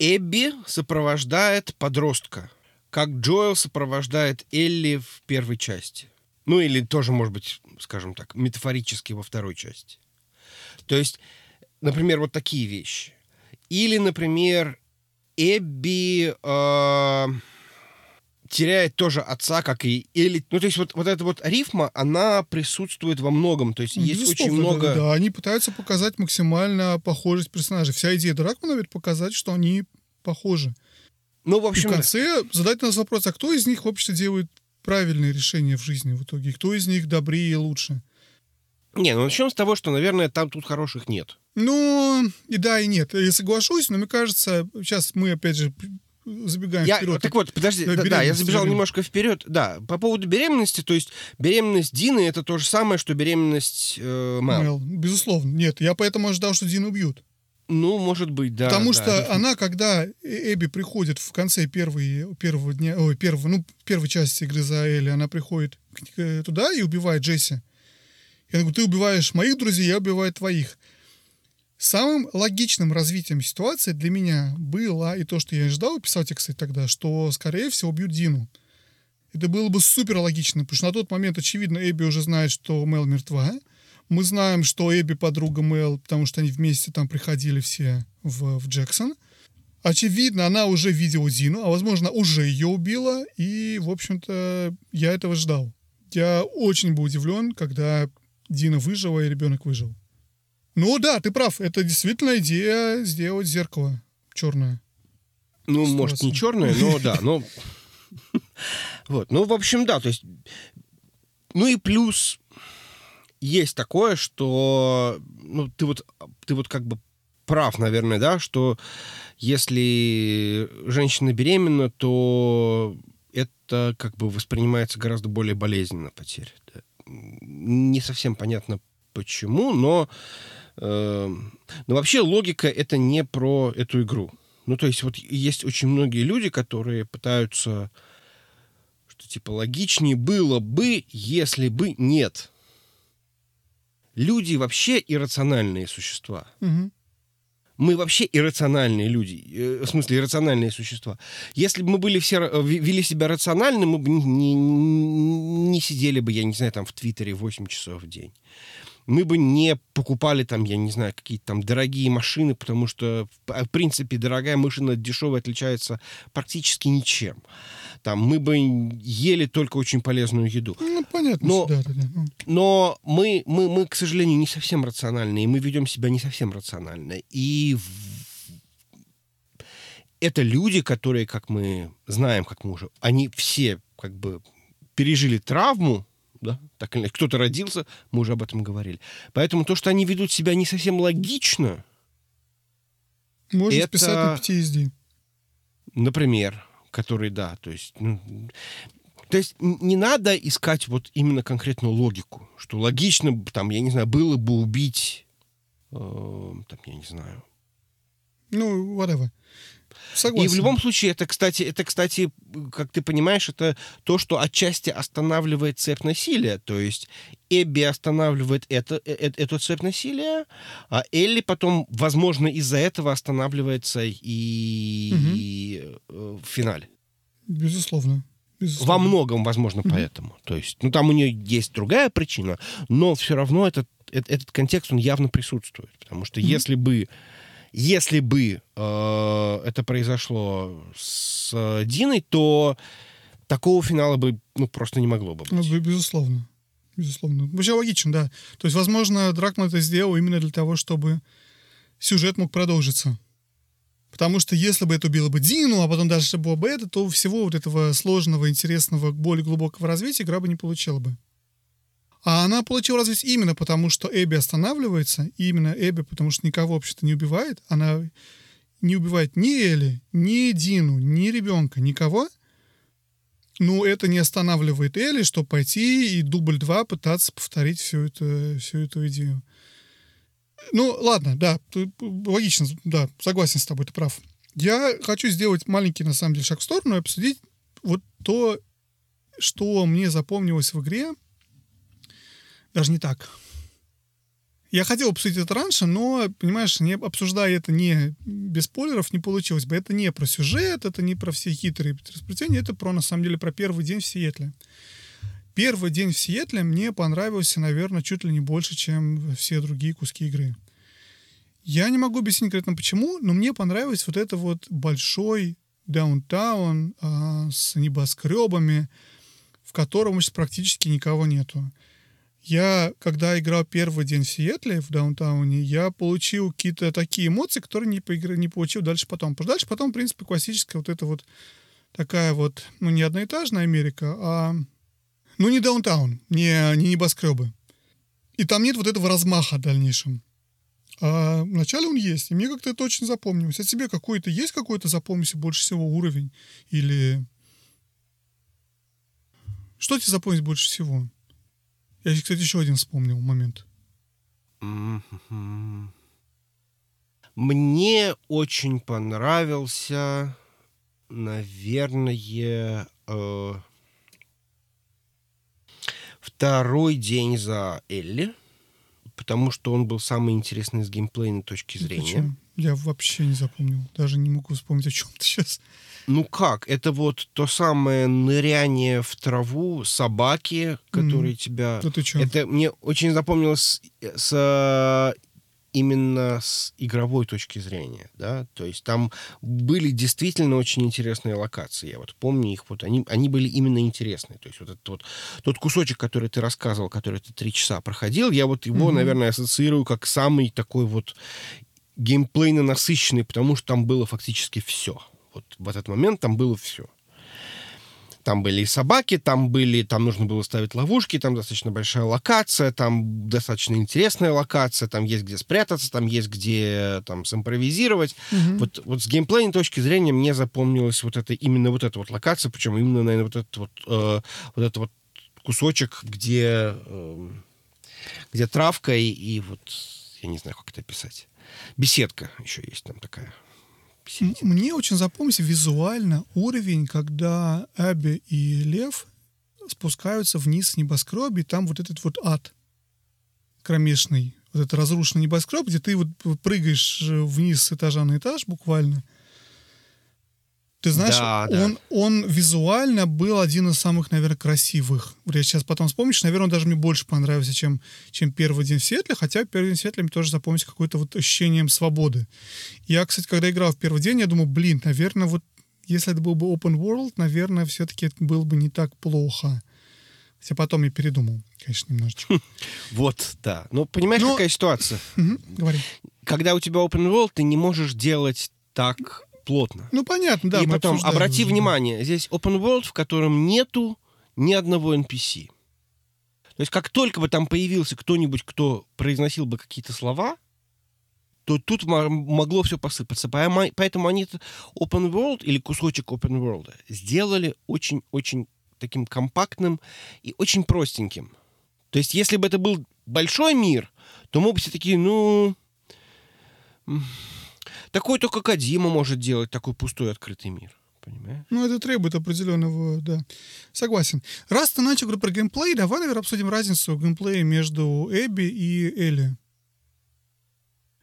Эбби сопровождает подростка, как Джоэл сопровождает Элли в первой части. Ну или тоже, может быть, скажем так, метафорически во второй части. То есть, например, вот такие вещи. Или, например, Эбби э, теряет тоже отца, как и Элли. Ну, то есть вот, вот эта вот рифма, она присутствует во многом. То есть есть Безусловно, очень много... Да, да, они пытаются показать максимально похожесть персонажей. Вся идея Дракмана ведь показать, что они похожи. Ну, в И общем, в конце задать нас вопрос, а кто из них вообще делает правильные решения в жизни в итоге? Кто из них добрее и лучше? не, ну начнем с того, что, наверное, там тут хороших нет. Ну, и да, и нет. Я соглашусь, но мне кажется, сейчас мы, опять же, забегаем Я, вперед. так вот, подожди, Да, да, да, я забежал немножко вперед. Да, по поводу беременности, то есть беременность Дины это то же самое, что беременность э, Мэл. Мэл, безусловно. Нет, я поэтому ожидал, что Дину убьют. Ну, может быть, да. Потому да. что она, когда Э- Эбби приходит в конце первой, первого дня, ой, первого, ну, первой части игры за Элли, она приходит э, туда и убивает Джесси. Я говорю, ты убиваешь моих друзей, я убиваю твоих. Самым логичным развитием ситуации для меня было, и то, что я ждал, писал тебе, кстати, тогда, что, скорее всего, убьют Дину. Это было бы супер логично, потому что на тот момент, очевидно, Эбби уже знает, что Мел мертва. Мы знаем, что Эбби подруга Мел, потому что они вместе там приходили все в, в Джексон. Очевидно, она уже видела Дину, а возможно, уже ее убила, и, в общем-то, я этого ждал. Я очень был удивлен, когда Дина выжила и ребенок выжил. Ну да, ты прав, это действительно идея сделать зеркало черное. Ну, может, не ситуация. черная, но да, но... Вот, ну, в общем, да, то есть... Ну и плюс есть такое, что... Ну, ты вот, ты вот как бы прав, наверное, да, что если женщина беременна, то это как бы воспринимается гораздо более болезненно потеря. да. Не совсем понятно почему, но, э, но вообще логика это не про эту игру. Ну, то есть вот есть очень многие люди, которые пытаются, что типа логичнее было бы, если бы нет. Люди вообще иррациональные существа. Мгм. Мы вообще иррациональные люди, э, в смысле иррациональные существа. Если бы мы были все вели себя рационально, мы бы не, не- не сидели бы, я не знаю, там в Твиттере 8 часов в день. Мы бы не покупали там, я не знаю, какие-то там дорогие машины, потому что, в в принципе, дорогая машина от дешевой отличается практически ничем. Там мы бы ели только очень полезную еду. Ну, понятно. Но- да, да, да. Но мы, мы, мы, к сожалению, не совсем рациональные, и мы ведем себя не совсем рационально. И это люди, которые, как мы знаем, как мы уже, они все как бы пережили травму, да, так или иначе, кто-то родился, мы уже об этом говорили. Поэтому то, что они ведут себя не совсем логично, Можно Это- списать на PTSD. например, который, да, то есть, ну, то есть не надо искать вот именно конкретную логику, что логично, там, я не знаю, было бы убить, э, там, я не знаю. Ну, whatever. Согласен. И в любом случае, это, кстати, это, кстати, как ты понимаешь, это то, что отчасти останавливает цепь насилия. То есть Эбби останавливает это, э- э- эту цепь насилия, а Элли потом, возможно, из-за этого останавливается и э, в финале. Безусловно. Безусловно. Во многом, возможно, поэтому. То есть, ну, там у нее есть другая причина, но все равно этот, эт- этот контекст, он явно присутствует. Потому что если бы, если бы э, это произошло с э, Диной, то такого финала бы, ну, просто не могло бы Ну, быть. бе- безусловно. Безусловно. Вообще логично, да. То есть, возможно, Дракман это сделал именно для того, чтобы сюжет мог продолжиться. Потому что если бы это убило бы Дину, а потом дальше было бы это, то всего вот этого сложного, интересного, более глубокого развития игра бы не получила бы. А она получила развитие именно потому, что Эбби останавливается, и именно Эбби, потому что никого вообще-то не убивает. Она не убивает ни Элли, ни Дину, ни ребенка, никого. Ну, это не останавливает Элли, чтобы пойти и дубль два пытаться повторить всю эту, всю эту идею. Ну, ладно, да, ты- логично, да, согласен с тобой, ты прав. Я хочу сделать маленький, на самом деле, шаг в сторону и обсудить вот то, что мне запомнилось в игре. Даже не так. Я хотел обсудить это раньше, но, понимаешь, не обсуждая это не без спойлеров, не получилось бы. Это не про сюжет, это не про все хитрые расплетения, это про, на самом деле, про первый день в Сиэтле. Первый день в Сиэтле мне понравился, наверное, чуть ли не больше, чем все другие куски игры. Я не могу объяснить конкретно почему, но мне понравилось вот это вот большой даунтаун а, с небоскребами, в котором сейчас практически никого нету. Я, когда играл первый день в Сиэтле, в даунтауне, я получил какие-то такие эмоции, которые не, поигр... не получил дальше потом. Потому дальше потом, в принципе, классическая вот эта вот такая вот, ну, не одноэтажная Америка, а, ну, не даунтаун, не, не небоскребы. И там нет вот этого размаха в дальнейшем. А вначале он есть, и мне как-то это очень запомнилось. А тебе какой-то есть какой-то запомнился больше всего уровень? Или... Что тебе запомнить больше всего? Я, кстати, еще один вспомнил момент. Мне очень понравился, наверное, э, второй день за Элли потому что он был самый интересный с геймплейной точки зрения. Почему? Я вообще не запомнил. Даже не могу вспомнить о чем ты сейчас. Ну как? Это вот то самое ныряние в траву собаки, которые mm. тебя... Да ты чё? Это мне очень запомнилось с именно с игровой точки зрения, да, то есть там были действительно очень интересные локации, я вот помню их, вот они, они были именно интересные, то есть вот этот вот тот кусочек, который ты рассказывал, который ты три часа проходил, я вот его, mm-hmm. наверное, ассоциирую как самый такой вот геймплейно насыщенный, потому что там было фактически все. Вот в этот момент там было все. Там были и собаки, там были, там нужно было ставить ловушки, там достаточно большая локация, там достаточно интересная локация, там есть где спрятаться, там есть где там симпровизировать. Угу. Вот, вот с геймплейной точки зрения мне запомнилась вот это именно вот эта вот локация, причем именно, наверное, вот этот вот, э, вот этот вот кусочек, где, э, где травка и, и вот, я не знаю, как это описать. Беседка еще есть там такая. Мне очень запомнился визуально уровень, когда Эбби и Лев спускаются вниз с небоскреба, и там вот этот вот ад кромешный, вот этот разрушенный небоскреб, где ты вот прыгаешь вниз с этажа на этаж буквально, ты знаешь, да, он, да. он визуально был один из самых, наверное, красивых. Я сейчас потом вспомнишь, наверное, он даже мне больше понравился, чем, чем первый день в Светле, хотя первый день в Светле мне тоже запомнился какое-то вот ощущением свободы. Я, кстати, когда играл в первый день, я думал, блин, наверное, вот если это был бы open world, наверное, все-таки это было бы не так плохо. Хотя потом я передумал, конечно, немножечко. Вот, да. Ну, понимаешь, Но... какая ситуация? Говори. Когда у тебя open world, ты не можешь делать так плотно. Ну, понятно, да. И потом, обрати уже. внимание, здесь open world, в котором нету ни одного NPC. То есть, как только бы там появился кто-нибудь, кто произносил бы какие-то слова, то тут могло все посыпаться. Поэтому они open world или кусочек open world сделали очень-очень таким компактным и очень простеньким. То есть, если бы это был большой мир, то мы бы все такие, ну, такой только Кадима может делать такой пустой открытый мир. Понимаешь? Ну, это требует определенного, да. Согласен. Раз ты начал говорить про геймплей, давай, наверное, обсудим разницу геймплея между Эбби и Элли.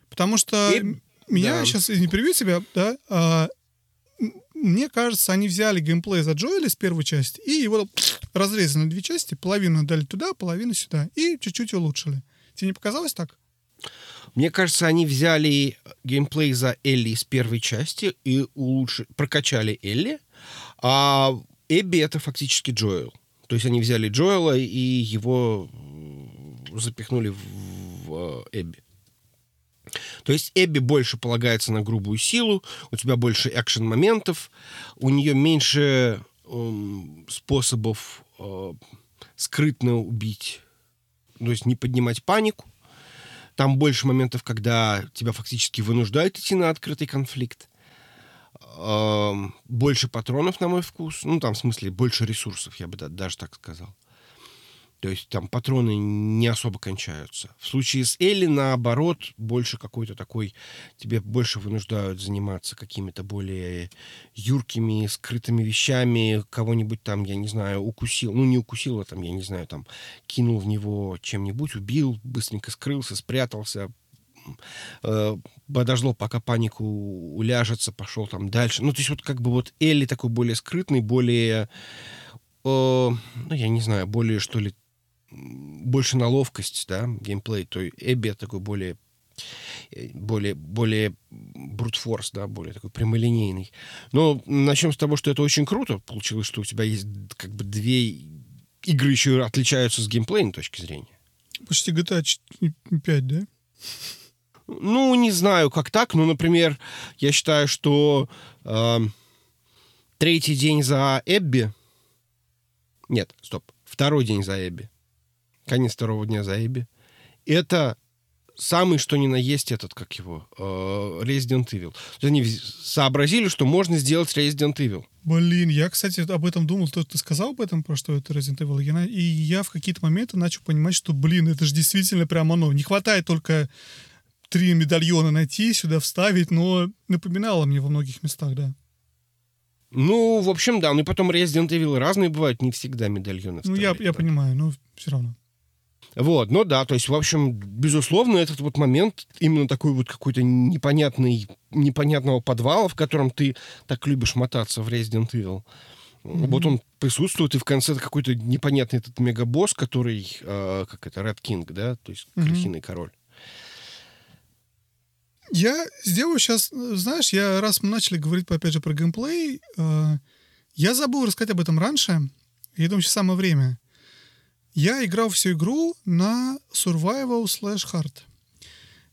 Потому что Эб... меня да. сейчас, не перебью тебя, да, а, мне кажется, они взяли геймплей за Джоэля с первой части и его разрезали на две части, половину дали туда, половину сюда, и чуть-чуть улучшили. Тебе не показалось так? Мне кажется, они взяли геймплей за Элли из первой части и улучшили, прокачали Элли, а Эбби это фактически Джоэл. То есть они взяли Джоэла и его запихнули в, в Эбби. То есть Эбби больше полагается на грубую силу, у тебя больше экшен-моментов, у нее меньше э, способов э, скрытно убить, то есть не поднимать панику. Там больше моментов, когда тебя фактически вынуждают идти на открытый конфликт. Больше патронов, на мой вкус. Ну, там, в смысле, больше ресурсов, я бы даже так сказал. То есть там патроны не особо кончаются. В случае с Элли, наоборот, больше какой-то такой... Тебе больше вынуждают заниматься какими-то более юркими, скрытыми вещами. Кого-нибудь там, я не знаю, укусил. Ну, не укусил, а там, я не знаю, там кинул в него чем-нибудь, убил, быстренько скрылся, спрятался, э, подождал, пока панику уляжется, пошел там дальше. Ну, то есть вот как бы вот Элли такой более скрытный, более... Э, ну, я не знаю, более, что ли, больше на ловкость, да, геймплей, то Эбби такой более более, более брутфорс, да, более такой прямолинейный. Но начнем с того, что это очень круто. Получилось, что у тебя есть как бы две игры еще отличаются с геймплейной точки зрения. Почти GTA 5, да? Ну, не знаю, как так, но, например, я считаю, что э, третий день за Эбби... Нет, стоп. Второй день за Эбби конец второго дня за Эбби. Это самый что ни на есть этот, как его, э, Resident Evil. Они сообразили, что можно сделать Resident Evil. Блин, я, кстати, об этом думал, то ты сказал об этом, про что это Resident Evil, и я в какие-то моменты начал понимать, что, блин, это же действительно прям оно. Не хватает только три медальона найти, сюда вставить, но напоминало мне во многих местах, да. Ну, в общем, да. Ну и потом Resident Evil разные бывают, не всегда медальоны Ну, я, я понимаю, но все равно. Вот, ну да, то есть, в общем, безусловно, этот вот момент именно такой вот какой-то непонятный, непонятного подвала, в котором ты так любишь мотаться в Resident Evil. Mm-hmm. Вот он присутствует, и в конце какой-то непонятный этот мегабосс, который, э, как это, Red King, да, то есть mm-hmm. крысиный король. Я сделаю сейчас, знаешь, я раз мы начали говорить, опять же, про геймплей, э, я забыл рассказать об этом раньше, я думаю, сейчас самое время. Я играл всю игру на survival slash hard.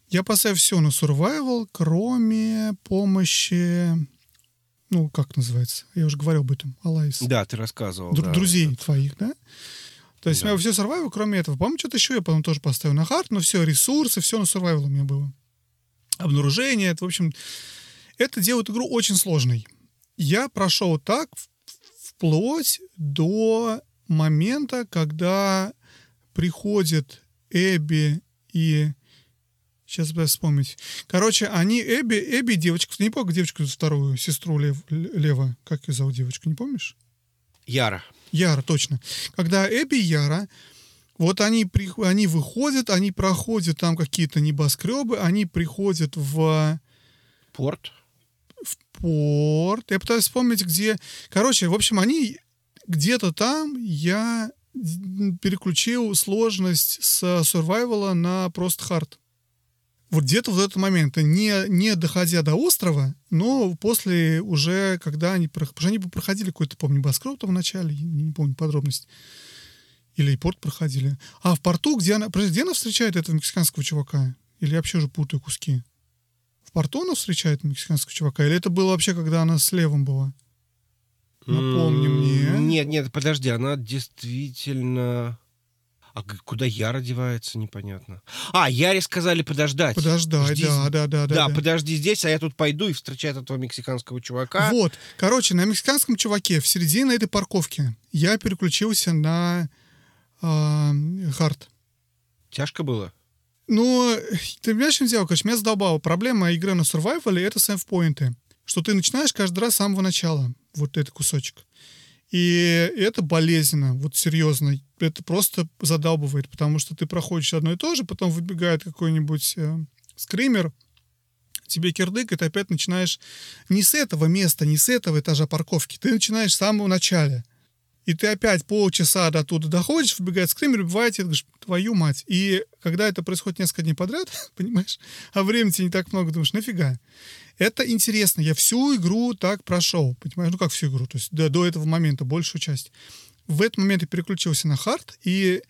Я поставил все на survival, кроме помощи... Ну, как называется? Я уже говорил об этом. Алайс. Да, ты рассказывал. Дру- да. Друзей твоих, да? То есть да. у меня все survival, кроме этого. По-моему, что-то еще я потом тоже поставил на хард, но все, ресурсы, все на survival у меня было. Обнаружение, это, в общем, это делает игру очень сложной. Я прошел так вплоть до момента, когда приходит Эбби и... Сейчас бы вспомнить. Короче, они, Эбби, Эбби девочка, ты не помню девочку вторую, сестру Лев, Лева, как ее зовут девочку, не помнишь? Яра. Яра, точно. Когда Эбби и Яра, вот они, при, они выходят, они проходят там какие-то небоскребы, они приходят в... Порт. В порт. Я пытаюсь вспомнить, где... Короче, в общем, они где-то там я переключил сложность с survival на просто хард. Вот где-то в этот момент, не, не доходя до острова, но после уже, когда они, потому что они проходили какой-то, помню, там в начале, не помню подробность, или порт проходили. А в порту, где она, где она встречает этого мексиканского чувака? Или я вообще уже путаю куски? В порту она встречает мексиканского чувака? Или это было вообще, когда она с левым была? Напомни мне. Нет, нет, подожди, она действительно... А куда Яра девается, непонятно. А, Яре сказали подождать. Подождать, Жди... да, да, да, да. Да, подожди здесь, а я тут пойду и встречаю этого мексиканского чувака. Вот, короче, на мексиканском чуваке в середине этой парковки я переключился на э, хард. Тяжко было? Ну, ты понимаешь, что дело? Короче, меня задолбало. Проблема игры на survival — это сейф-поинты. Что ты начинаешь каждый раз с самого начала вот этот кусочек. И это болезненно, вот серьезно. Это просто задалбывает, потому что ты проходишь одно и то же, потом выбегает какой-нибудь э, скример, тебе кирдык, и ты опять начинаешь не с этого места, не с этого этажа парковки, ты начинаешь с самого начала. И ты опять полчаса до туда доходишь, выбегает скример, убивает тебя, говоришь, твою мать. И когда это происходит несколько дней подряд, понимаешь, а времени не так много, думаешь, нафига? Это интересно. Я всю игру так прошел. Понимаешь? Ну, как всю игру. То есть до, до этого момента, большую часть. В этот момент я переключился на hard, и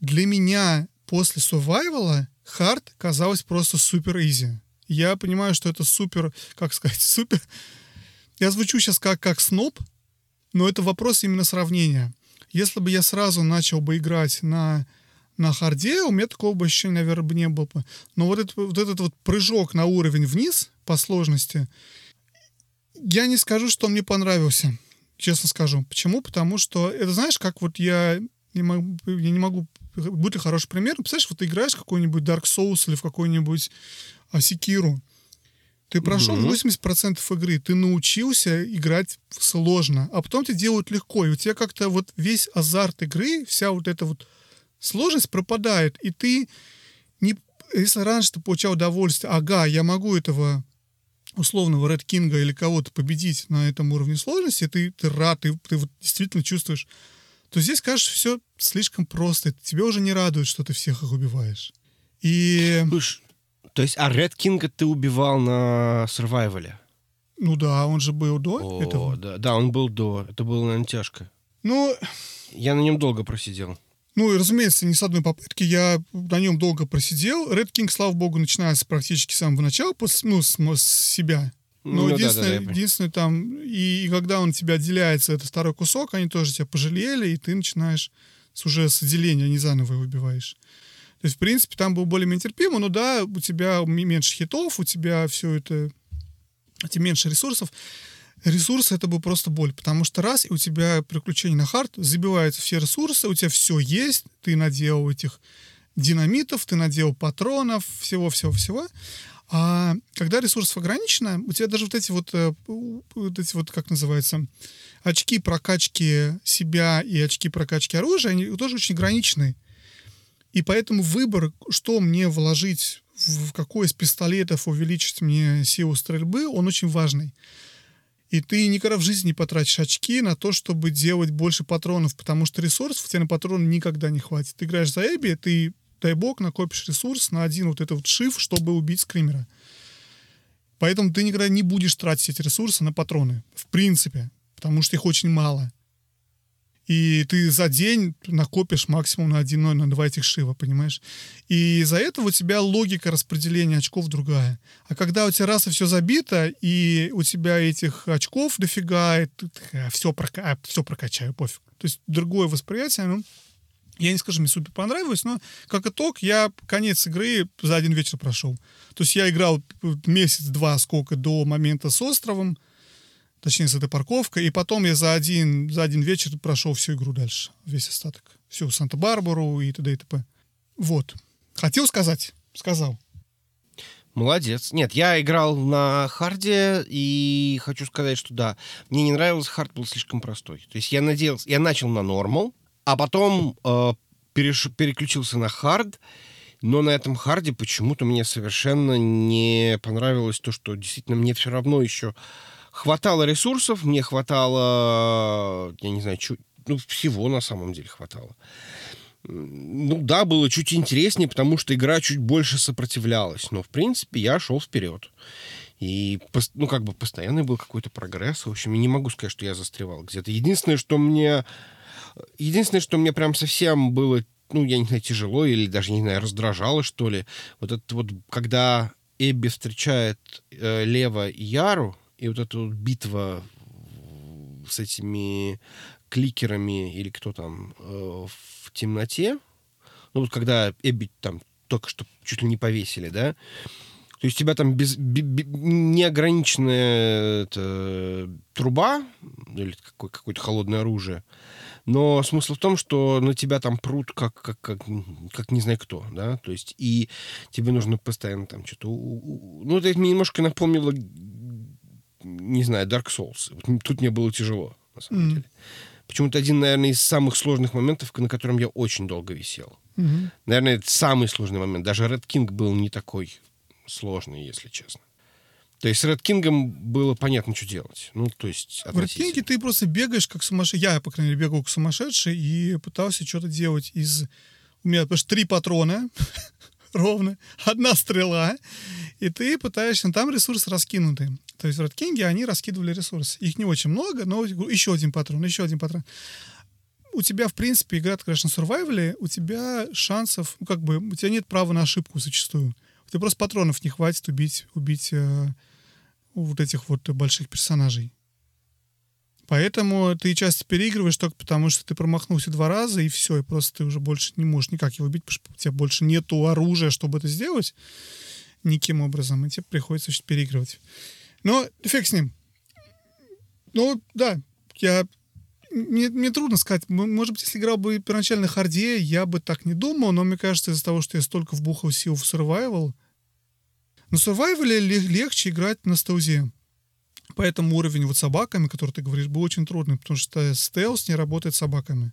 для меня после survival hard казалось просто супер easy. Я понимаю, что это супер, как сказать, супер... Я звучу сейчас как, как сноб, но это вопрос именно сравнения. Если бы я сразу начал бы играть на на харде, у меня такого бы ощущения, наверное, не было бы. Но вот, этот вот этот вот прыжок на уровень вниз по сложности, я не скажу, что мне понравился, честно скажу. Почему? Потому что, это знаешь, как вот я не могу, я не могу... Будет ли хороший пример? Представляешь, вот ты играешь в какой-нибудь Dark Souls или в какой-нибудь Асикиру. Ты прошел Мгм. 80% игры, ты научился играть сложно, а потом тебе делают легко, и у тебя как-то вот весь азарт игры, вся вот эта вот сложность пропадает, и ты не... Если раньше ты получал удовольствие, ага, я могу этого условного Ред Кинга или кого-то победить на этом уровне сложности, ты, ты рад, ты, ты вот действительно чувствуешь, то здесь, кажется, все слишком просто. Тебе уже не радует, что ты всех их убиваешь. И, Слушай, то есть, а Ред Кинга ты убивал на Сурвайвале? ну да, он же был до О, этого. да, да, он был до. Это было, наверное, тяжко. Ну, Я на нем долго просидел. Ну, и, разумеется, не с одной попытки. Я на нем долго просидел. Red King, слава богу, начинается практически с самого начала, после, ну, с, с себя. Но Ну да, единственное, да, да, понял. единственное там, и, и когда он тебя отделяется, это второй кусок, они тоже тебя пожалели, и ты начинаешь с, уже с отделения, а не заново его убиваешь. То есть, в принципе, там был более-менее терпимо, но да, у тебя меньше хитов, у тебя все это, у тебя меньше ресурсов. Ресурсы это был просто боль, потому что раз, и у тебя приключение на хард, забиваются все ресурсы, у тебя все есть, ты наделал этих динамитов, ты наделал патронов, всего-всего-всего. А когда ресурсов ограничено, у тебя даже вот эти вот, э, вот эти вот, как называется, очки прокачки себя и очки прокачки оружия, они тоже очень ограничены. И поэтому выбор, что мне вложить, в какой из пистолетов увеличить мне силу стрельбы, он очень важный. И ты никогда в жизни не потратишь очки на то, чтобы делать больше патронов, потому что ресурсов у тебя на патроны никогда не хватит. Ты играешь за Эбби, ты, дай бог, накопишь ресурс на один вот этот вот шиф, чтобы убить скримера. Поэтому ты никогда не будешь тратить эти ресурсы на патроны. В принципе. Потому что их очень мало. И ты за день накопишь максимум на один, на два этих шива, понимаешь? И из-за этого у тебя логика распределения очков другая. А когда у тебя раз и все забито, и у тебя этих очков дофига, и ты все, прока... все прокачаю, пофиг. То есть другое восприятие, ну, я не скажу, мне супер понравилось, но как итог я конец игры за один вечер прошел. То есть я играл месяц-два сколько до момента с островом, точнее, с этой парковкой, и потом я за один, за один вечер прошел всю игру дальше, весь остаток. Всю Санта-Барбару и т.д. и т.п. Вот. Хотел сказать? Сказал. Молодец. Нет, я играл на харде, и хочу сказать, что да, мне не нравилось, hard был слишком простой. То есть я надеялся, я начал на normal, а потом э, переш- переключился на hard, но на этом харде почему-то мне совершенно не понравилось то, что действительно мне все равно еще хватало ресурсов, мне хватало, я не знаю, чу- ну, всего на самом деле хватало. Ну да, было чуть интереснее, потому что игра чуть больше сопротивлялась. Но, в принципе, я шел вперед. И, ну, как бы постоянный был какой-то прогресс. В общем, я не могу сказать, что я застревал где-то. Единственное, что мне... Единственное, что мне прям совсем было, ну, я не знаю, тяжело или даже, не знаю, раздражало, что ли, вот это вот, когда Эбби встречает э, Лева и Яру, и вот эта вот битва с этими кликерами или кто там э, в темноте, ну вот когда Эбби там только что чуть ли не повесили, да, то есть у тебя там без, би- би- неограниченная это, труба или какое- какое-то холодное оружие, но смысл в том, что на тебя там прут как, как, как, как не знаю кто, да, то есть и тебе нужно постоянно там что-то... Ну, это немножко напомнило, не знаю, Dark Souls. Вот Тут мне было тяжело, на самом Мгм. деле. Почему-то один, наверное, из самых сложных моментов, на котором я очень долго висел. Мгм. Наверное, это самый сложный момент. Даже Red King был не такой сложный, если честно. То есть с Red King было понятно, что делать. Ну, то есть В Red King ты просто бегаешь как сумасшедший. Я, по крайней мере, бегал как сумасшедший и пытался что-то делать из... У меня, потому что три патрона ровно, одна стрела, и ты пытаешься... Там ресурсы раскинуты. То есть King они раскидывали ресурсы. Их не очень много, но еще один патрон, еще один патрон. У тебя, в принципе, игра, конечно, сурвайвале, у тебя шансов, ну, как бы, у тебя нет права на ошибку зачастую. У тебя просто патронов не хватит убить, убить э, вот этих вот больших персонажей. Поэтому ты часто переигрываешь только потому, что ты промахнулся два раза, и все, и просто ты уже больше не можешь никак его убить, потому что у тебя больше нету оружия, чтобы это сделать никаким образом, и тебе приходится значит, переигрывать. Но фиг с ним. Ну, да, я мне, мне трудно сказать. Может быть, если играл бы первоначально на харде, я бы так не думал, но мне кажется, из-за того, что я столько вбухал сил в survival, на survival легче играть на стелзе. Поэтому уровень вот с собаками, который ты говоришь, был очень трудный, потому что стелс не работает с собаками.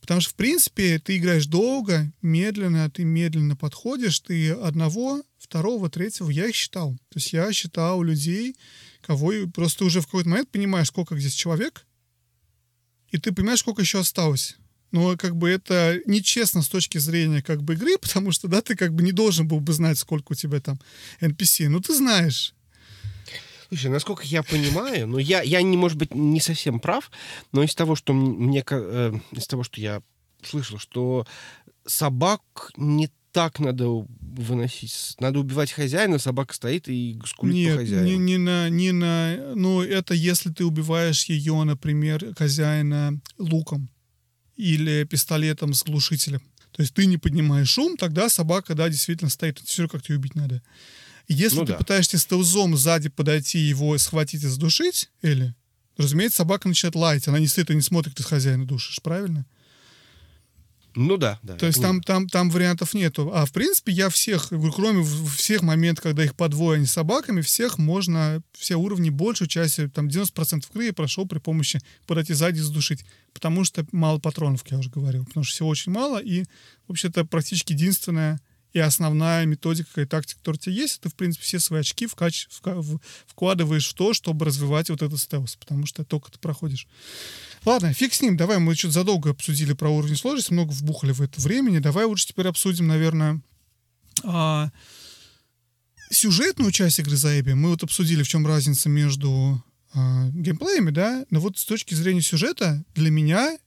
Потому что, в принципе, ты играешь долго, медленно, ты медленно подходишь, ты одного, второго, третьего, я их считал. То есть я считал людей, кого просто уже в какой-то момент понимаешь, сколько здесь человек, и ты понимаешь, сколько еще осталось. Но как бы это нечестно с точки зрения как бы игры, потому что, да, ты как бы не должен был бы знать, сколько у тебя там NPC. Ну, ты знаешь. Слушай, насколько я понимаю, ну я, я не, может быть, не совсем прав, но из того, что мне, э, из того, что я слышал, что собак не так надо выносить. Надо убивать хозяина, собака стоит и скулит Нет, по хозяину. Не, не на, не на... Ну, это если ты убиваешь ее, например, хозяина луком или пистолетом с глушителем. То есть ты не поднимаешь шум, тогда собака, да, действительно стоит. Это все как тебе убить надо. Если ну, ты да. пытаешься стелзом сзади подойти, его схватить и задушить, или, разумеется, собака начинает лаять. Она не стоит и не смотрит, ты хозяина душишь, правильно? Ну да, да. То есть там, там, там вариантов нету. А в принципе я всех, кроме всех моментов, когда их по двое, а с собаками, всех можно, все уровни, большую часть, там 90% игры я прошел при помощи подойти сзади и задушить. Потому что мало патронов, я уже говорил. Потому что всего очень мало. И вообще-то практически единственная и основная методика и тактика, которая у тебя есть, это, в принципе, все свои очки вкач... вкладываешь в то, чтобы развивать вот этот стелс, потому что только ты проходишь. Ладно, фиг с ним, давай, мы что-то задолго обсудили про уровень сложности, много вбухали в это времени, давай лучше теперь обсудим, наверное, а, сюжетную часть игры за Эбби. Мы вот обсудили, в чем разница между а, геймплеями, да, но вот с точки зрения сюжета для меня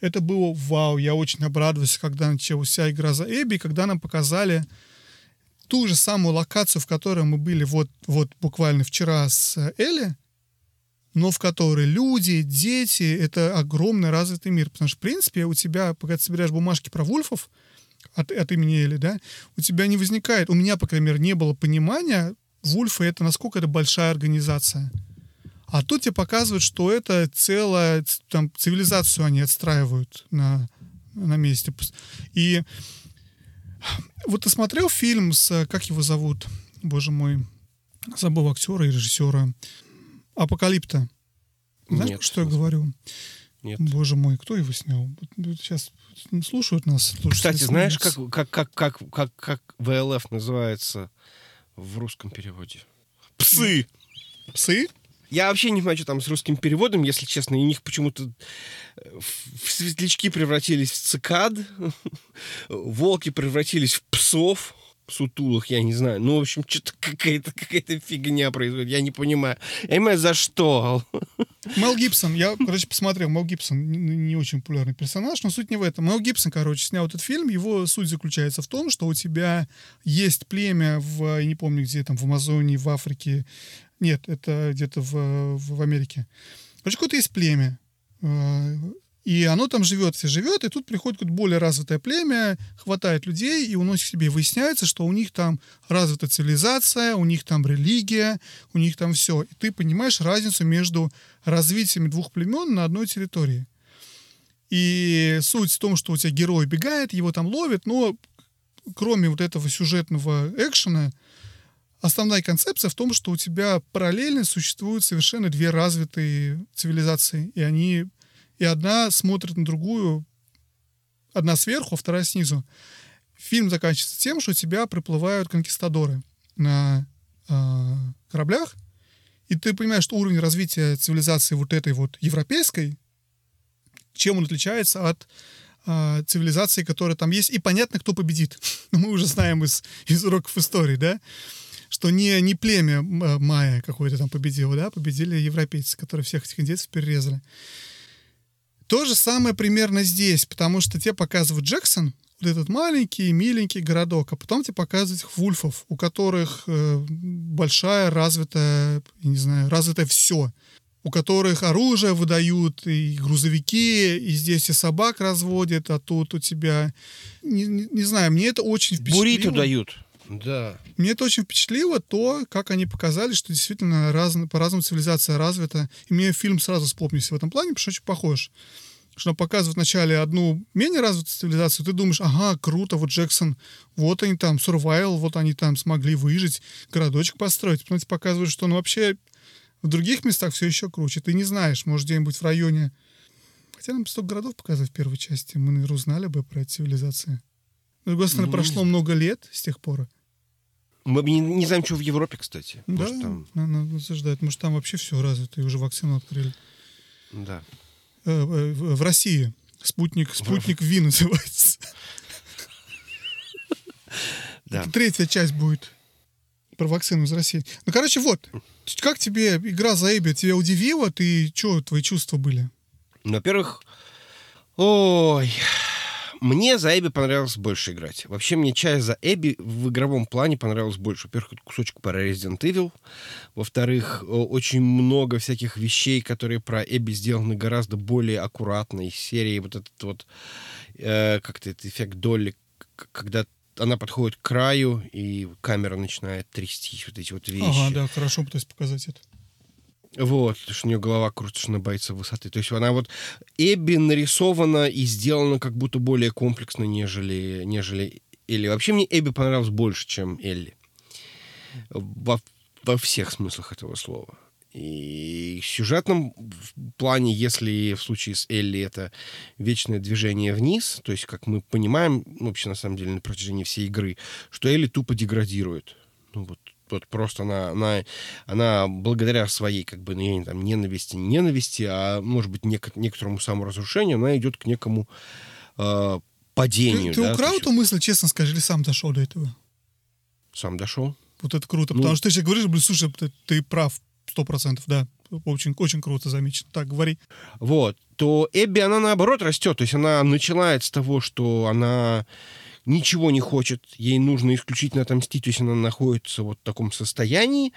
это было вау, я очень обрадовался, когда началась игра за Эбби, когда нам показали ту же самую локацию, в которой мы были вот, вот буквально вчера с Элли, но в которой люди, дети, это огромный развитый мир. Потому что, в принципе, у тебя, пока ты собираешь бумажки про вульфов от, от имени Эли, да, у тебя не возникает, у меня, по крайней мере, не было понимания, вульфы — это насколько это большая организация. А тут тебе показывают, что это целая там, цивилизацию они отстраивают на, на месте. И вот ты смотрел фильм с, как его зовут, боже мой, забыл актера и режиссера, Апокалипта. Знаешь, Нет, что я говорю? Нет. Боже мой, кто его снял? Сейчас слушают нас. Кстати, знаешь, как, как, как, как, как, как ВЛФ называется в русском переводе? Псы! Псы? Я вообще не знаю, что там с русским переводом, если честно. И у них почему-то э, в светлячки превратились в цикад, волки превратились в псов сутулых, я не знаю. Ну, в общем, что-то какая-то какая фигня происходит. Я не понимаю. Я понимаю, за что. Мел Гибсон. Я, короче, посмотрел. Мел Гибсон не, очень популярный персонаж, но суть не в этом. Мел Гибсон, короче, снял этот фильм. Его суть заключается в том, что у тебя есть племя в, не помню где, там, в Амазонии, в Африке. Нет, это где-то в, в Америке. Короче, какое-то есть племя э, и оно там живет, все живет, и тут приходит какое-то более развитое племя, хватает людей и уносит к себе. И выясняется, что у них там развита цивилизация, у них там религия, у них там все. И ты понимаешь разницу между развитием двух племен на одной территории. И суть в том, что у тебя герой бегает, его там ловят, но кроме вот этого сюжетного экшена, основная концепция в том, что у тебя параллельно существуют совершенно две развитые цивилизации, и они и одна смотрит на другую, одна сверху, а вторая снизу. Фильм заканчивается тем, что у тебя приплывают конкистадоры на э, кораблях, и ты понимаешь, что уровень развития цивилизации вот этой вот европейской, чем он отличается от э, цивилизации, которая там есть, и понятно, кто победит. Мы уже знаем из, из уроков истории, да, что не, не племя майя какое-то там победило, да, победили европейцы, которые всех этих индейцев перерезали. То же самое примерно здесь, потому что тебе показывают Джексон, вот этот маленький, миленький городок, а потом тебе показывают вульфов, у которых э, большая развитая, не знаю, развитое все у которых оружие выдают, и грузовики, и здесь и собак разводят, а тут у тебя... Не, не, не знаю, мне это очень впечатлило. Буриту дают. Да. Мне это очень впечатлило, то, как они показали, что действительно раз, по-разному цивилизация развита. И мне фильм сразу вспомнился в этом плане, потому что очень похож. Что показывают вначале одну менее развитую цивилизацию, ты думаешь, ага, круто, вот Джексон, вот они там, survival, вот они там смогли выжить, городочек построить. Потом тебе показывают, что он вообще в других местах все еще круче. Ты не знаешь, может, где-нибудь в районе... Хотя нам столько городов показывают в первой части, мы, наверное, узнали бы про эти цивилизации. С другой стороны, Ну, прошло много лет с тех пор. Мы не, не знаем, что в Европе, кстати. Да, Может, там... надо осуждать. Может, там вообще все развито, и уже вакцину открыли. Да. Э, э, В России. Спутник, спутник Ви называется. Да. Это Третья часть будет про вакцину из России. Ну, короче, вот. Как тебе игра за Эбби? Тебя удивила? Ты что, твои чувства были? Во-первых, ой, мне за Эбби понравилось больше играть. Вообще, мне часть за Эбби в игровом плане понравилось больше. Во-первых, кусочек про Resident Evil. Во-вторых, очень много всяких вещей, которые про Эбби сделаны гораздо более аккуратно. Из серии вот этот вот, э, как-то этот эффект доли, к- когда она подходит к краю, и камера начинает трястись, вот эти вот вещи. Ага, да, хорошо пытаюсь показать это. Вот, что у нее голова крутится, она боится высоты. То есть она вот Эбби нарисована и сделана как будто более комплексно, нежели, нежели Элли. Вообще мне Эбби понравилась больше, чем Элли. Во, во всех смыслах этого слова. И в сюжетном плане, если в случае с Элли это вечное движение вниз, то есть, как мы понимаем, ну, вообще, на самом деле, на протяжении всей игры, что Элли тупо деградирует. Ну, вот, вот просто она, она, она благодаря своей, как бы, ну, там, ненависти, не ненависти, а, может быть, нек- некоторому саморазрушению, она идет к некому э, падению. Ты, ты да, украл эту мысль, честно скажи, или сам дошел до этого? Сам дошел. Вот это круто. Ну- Потому что ты сейчас говоришь, блин, слушай, ты, ты прав, сто процентов, да. Очень, очень круто замечено. Так, говори. вот, то Эбби, она наоборот растет. То есть она начинает с того, что она ничего не хочет, ей нужно исключительно отомстить, то есть она находится вот в таком состоянии,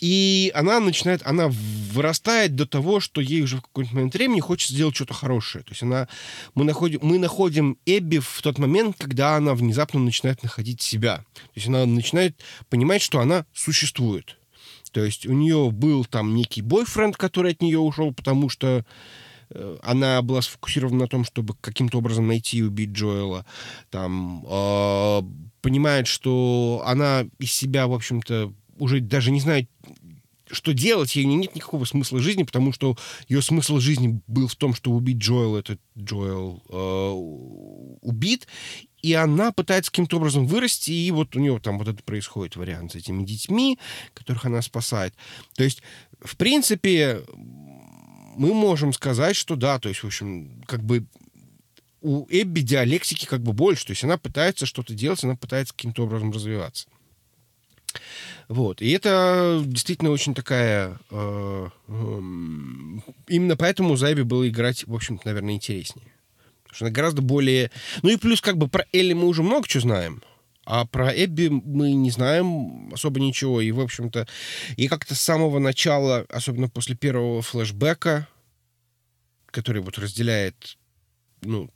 и она начинает, она вырастает до того, что ей уже в какой-то момент времени хочется сделать что-то хорошее. То есть она, мы находим, мы находим Эбби в тот момент, когда она внезапно начинает находить себя. То есть она начинает понимать, что она существует. То есть у нее был там некий бойфренд, который от нее ушел, потому что она была сфокусирована на том, чтобы каким-то образом найти и убить Джоэла. Там э, понимает, что она из себя, в общем-то, уже даже не знает, что делать, ей нет никакого смысла жизни, потому что ее смысл жизни был в том, что убить Джоэла, этот Джоэл э, убит, и она пытается каким-то образом вырасти, и вот у нее там вот это происходит вариант с этими детьми, которых она спасает. То есть, в принципе, мы можем сказать, что да, то есть, в общем, как бы у Эбби диалектики как бы больше, то есть она пытается что-то делать, она пытается каким-то образом развиваться. Вот. И это действительно очень такая... э, эм, именно поэтому за Эбби было играть, в общем-то, наверное, интереснее. Потому что она гораздо более... Ну и плюс как бы про Элли мы уже много чего знаем. А про Эбби мы не знаем особо ничего. И, в общем-то, и как-то с самого начала, особенно после первого флешбека, который вот разделяет, ну,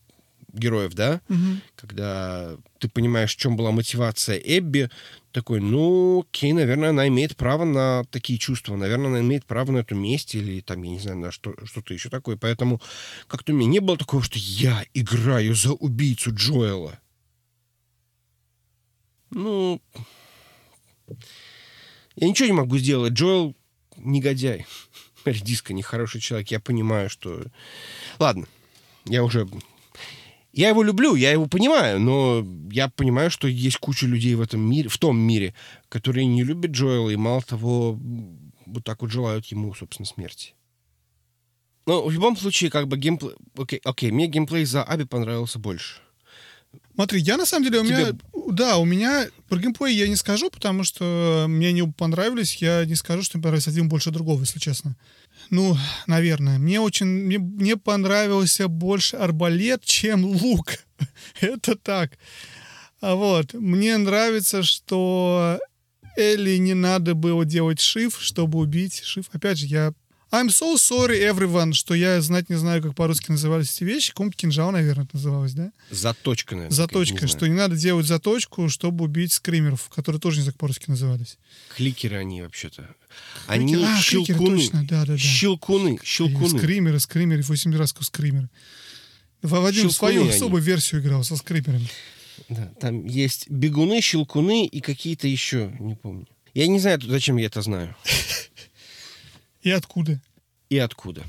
героев, да, Мгм. когда ты понимаешь, в чем была мотивация Эбби, такой, ну, окей, наверное, она имеет право на такие чувства, наверное, она имеет право на эту месть или там, я не знаю, на что, что-то еще такое. Поэтому как-то у меня не было такого, что я играю за убийцу Джоэла. Ну, я ничего не могу сделать. Джоэл негодяй. Редиска нехороший человек. Я понимаю, что... Ладно, я уже я его люблю, я его понимаю, но я понимаю, что есть куча людей в этом мире, в том мире, которые не любят Джоэла и мало того, вот так вот желают ему, собственно, смерти. Но в любом случае, как бы геймплей... Окей, окей, мне геймплей за Аби понравился больше. Смотри, я на самом деле, у меня... Тебе- Да, у меня... Про геймплей я не скажу, потому что мне не понравились. Я не скажу, что мне понравился один больше другого, если честно. Ну, наверное. Мне очень... Мне, мне понравился больше арбалет, чем лук. Это так. А вот. Мне нравится, что Элли не надо было делать шиф, чтобы убить шиф. Опять же, я I'm so sorry, everyone, что я знать не знаю, как по-русски назывались эти вещи. Ком кинжал, наверное, это называлось, да? Заточка, наверное. Заточка, не что знаю. не надо делать заточку, чтобы убить скримеров, которые тоже не знаю, как по-русски назывались. Кликеры они вообще-то. Они а, кликеры, щелкуны. точно, да-да-да. Щелкуны, щелкуны. Скримеры, скримеры, 8 раз скримеры. Вадим свою они. особую версию играл со скримерами. Да, там есть бегуны, щелкуны и какие-то еще, не помню. Я не знаю, зачем я это знаю. И откуда? И откуда.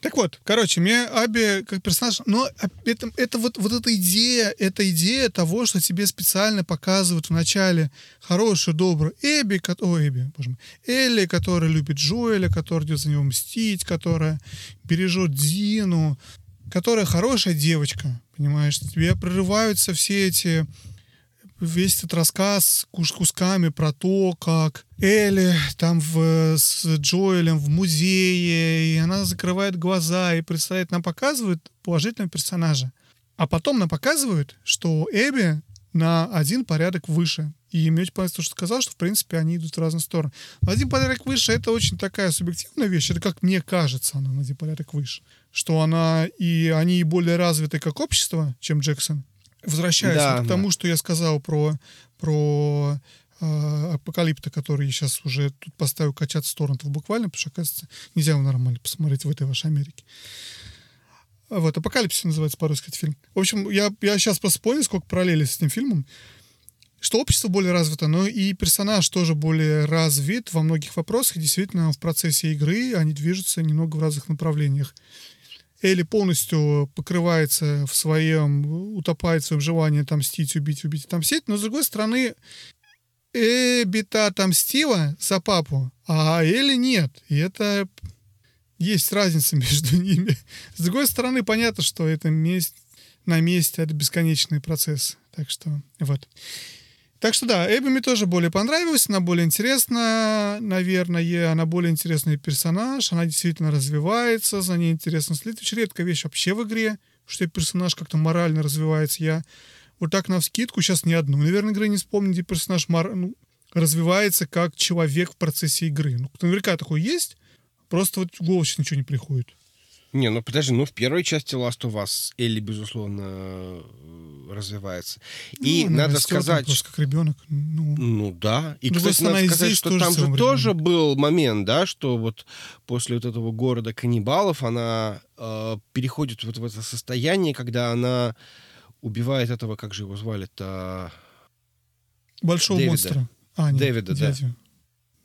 Так вот, короче, мне Аби как персонаж, но это, это вот, вот эта идея, эта идея того, что тебе специально показывают в начале хорошую, добрую Эбби, о, Эбби, боже мой, Элли, которая любит Джоэля, которая идет за него мстить, которая бережет Дину, которая хорошая девочка, понимаешь? Тебе прорываются все эти весь этот рассказ кус- кусками про то, как Элли там в, с Джоэлем в музее, и она закрывает глаза и представляет, нам показывают положительного персонажа. А потом нам показывают, что Эбби на один порядок выше. И мне очень понравилось то, что сказал, что, в принципе, они идут в разные стороны. Но один порядок выше — это очень такая субъективная вещь. Это, как мне кажется, она на один порядок выше. Что она и они более развиты как общество, чем Джексон. Возвращаясь Да, вот к тому, что я сказал про, про э, апокалипта, который я сейчас уже тут поставил качаться с торрентов буквально, потому что, оказывается, нельзя его нормально посмотреть в этой вашей Америке. Вот, «Апокалипсис» называется по-русски этот фильм. В общем, я, я сейчас просто понял, сколько параллелей с этим фильмом, что общество более развито, но и персонаж тоже более развит во многих вопросах. И действительно, в процессе игры они движутся немного в разных направлениях. Элли полностью покрывается в своем, утопает в своем желании отомстить, убить, убить, отомстить. Но, с другой стороны, Эбби-то отомстила за папу, а Элли нет. И это есть разница между ними. С другой стороны, понятно, что это месть на месте, это бесконечный процесс. Так что вот. Так что да, Эбби мне тоже более понравилась, она более интересна, наверное, она более интересный персонаж, она действительно развивается, за ней интересно следить. Очень редкая вещь вообще в игре, что персонаж как-то морально развивается. Я вот так на вскидку сейчас ни одну, наверное, игры не вспомню, где персонаж мор- ну, развивается как человек в процессе игры. Ну, наверняка такой есть, просто вот в голову сейчас ничего не приходит. Не, ну подожди, ну в первой части Last of Us Элли, безусловно, развивается. И Ну, надо растет, сказать, просто как ребенок. Ну, Ну да. И, другой кстати, надо сказать, что там же самое тоже был момент, да, что вот после вот этого города каннибалов она э, переходит вот в это состояние, когда она убивает этого, как же его звали-то? большого Дэвида. монстра. А, нет, Дэвида, да. дядю.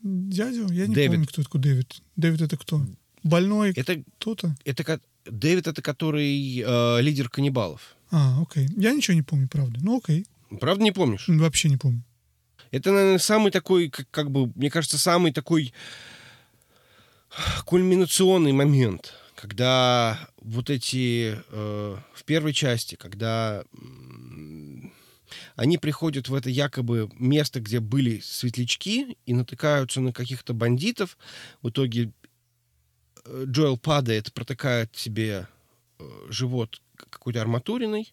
Дядю? Я не Дэвид. помню, кто такой Дэвид. Дэвид это кто? Больной Это, кто-то? это Дэвид, это который э, лидер каннибалов. А, окей. Я ничего не помню, правда. Ну, окей. Правда не помнишь? Вообще не помню. Это, наверное, самый такой, как, как бы, мне кажется, самый такой кульминационный момент, когда вот эти э, в первой части, когда они приходят в это якобы место, где были светлячки, и натыкаются на каких-то бандитов. В итоге э, Джоэл падает, протыкает себе э, живот какой-то арматуриной,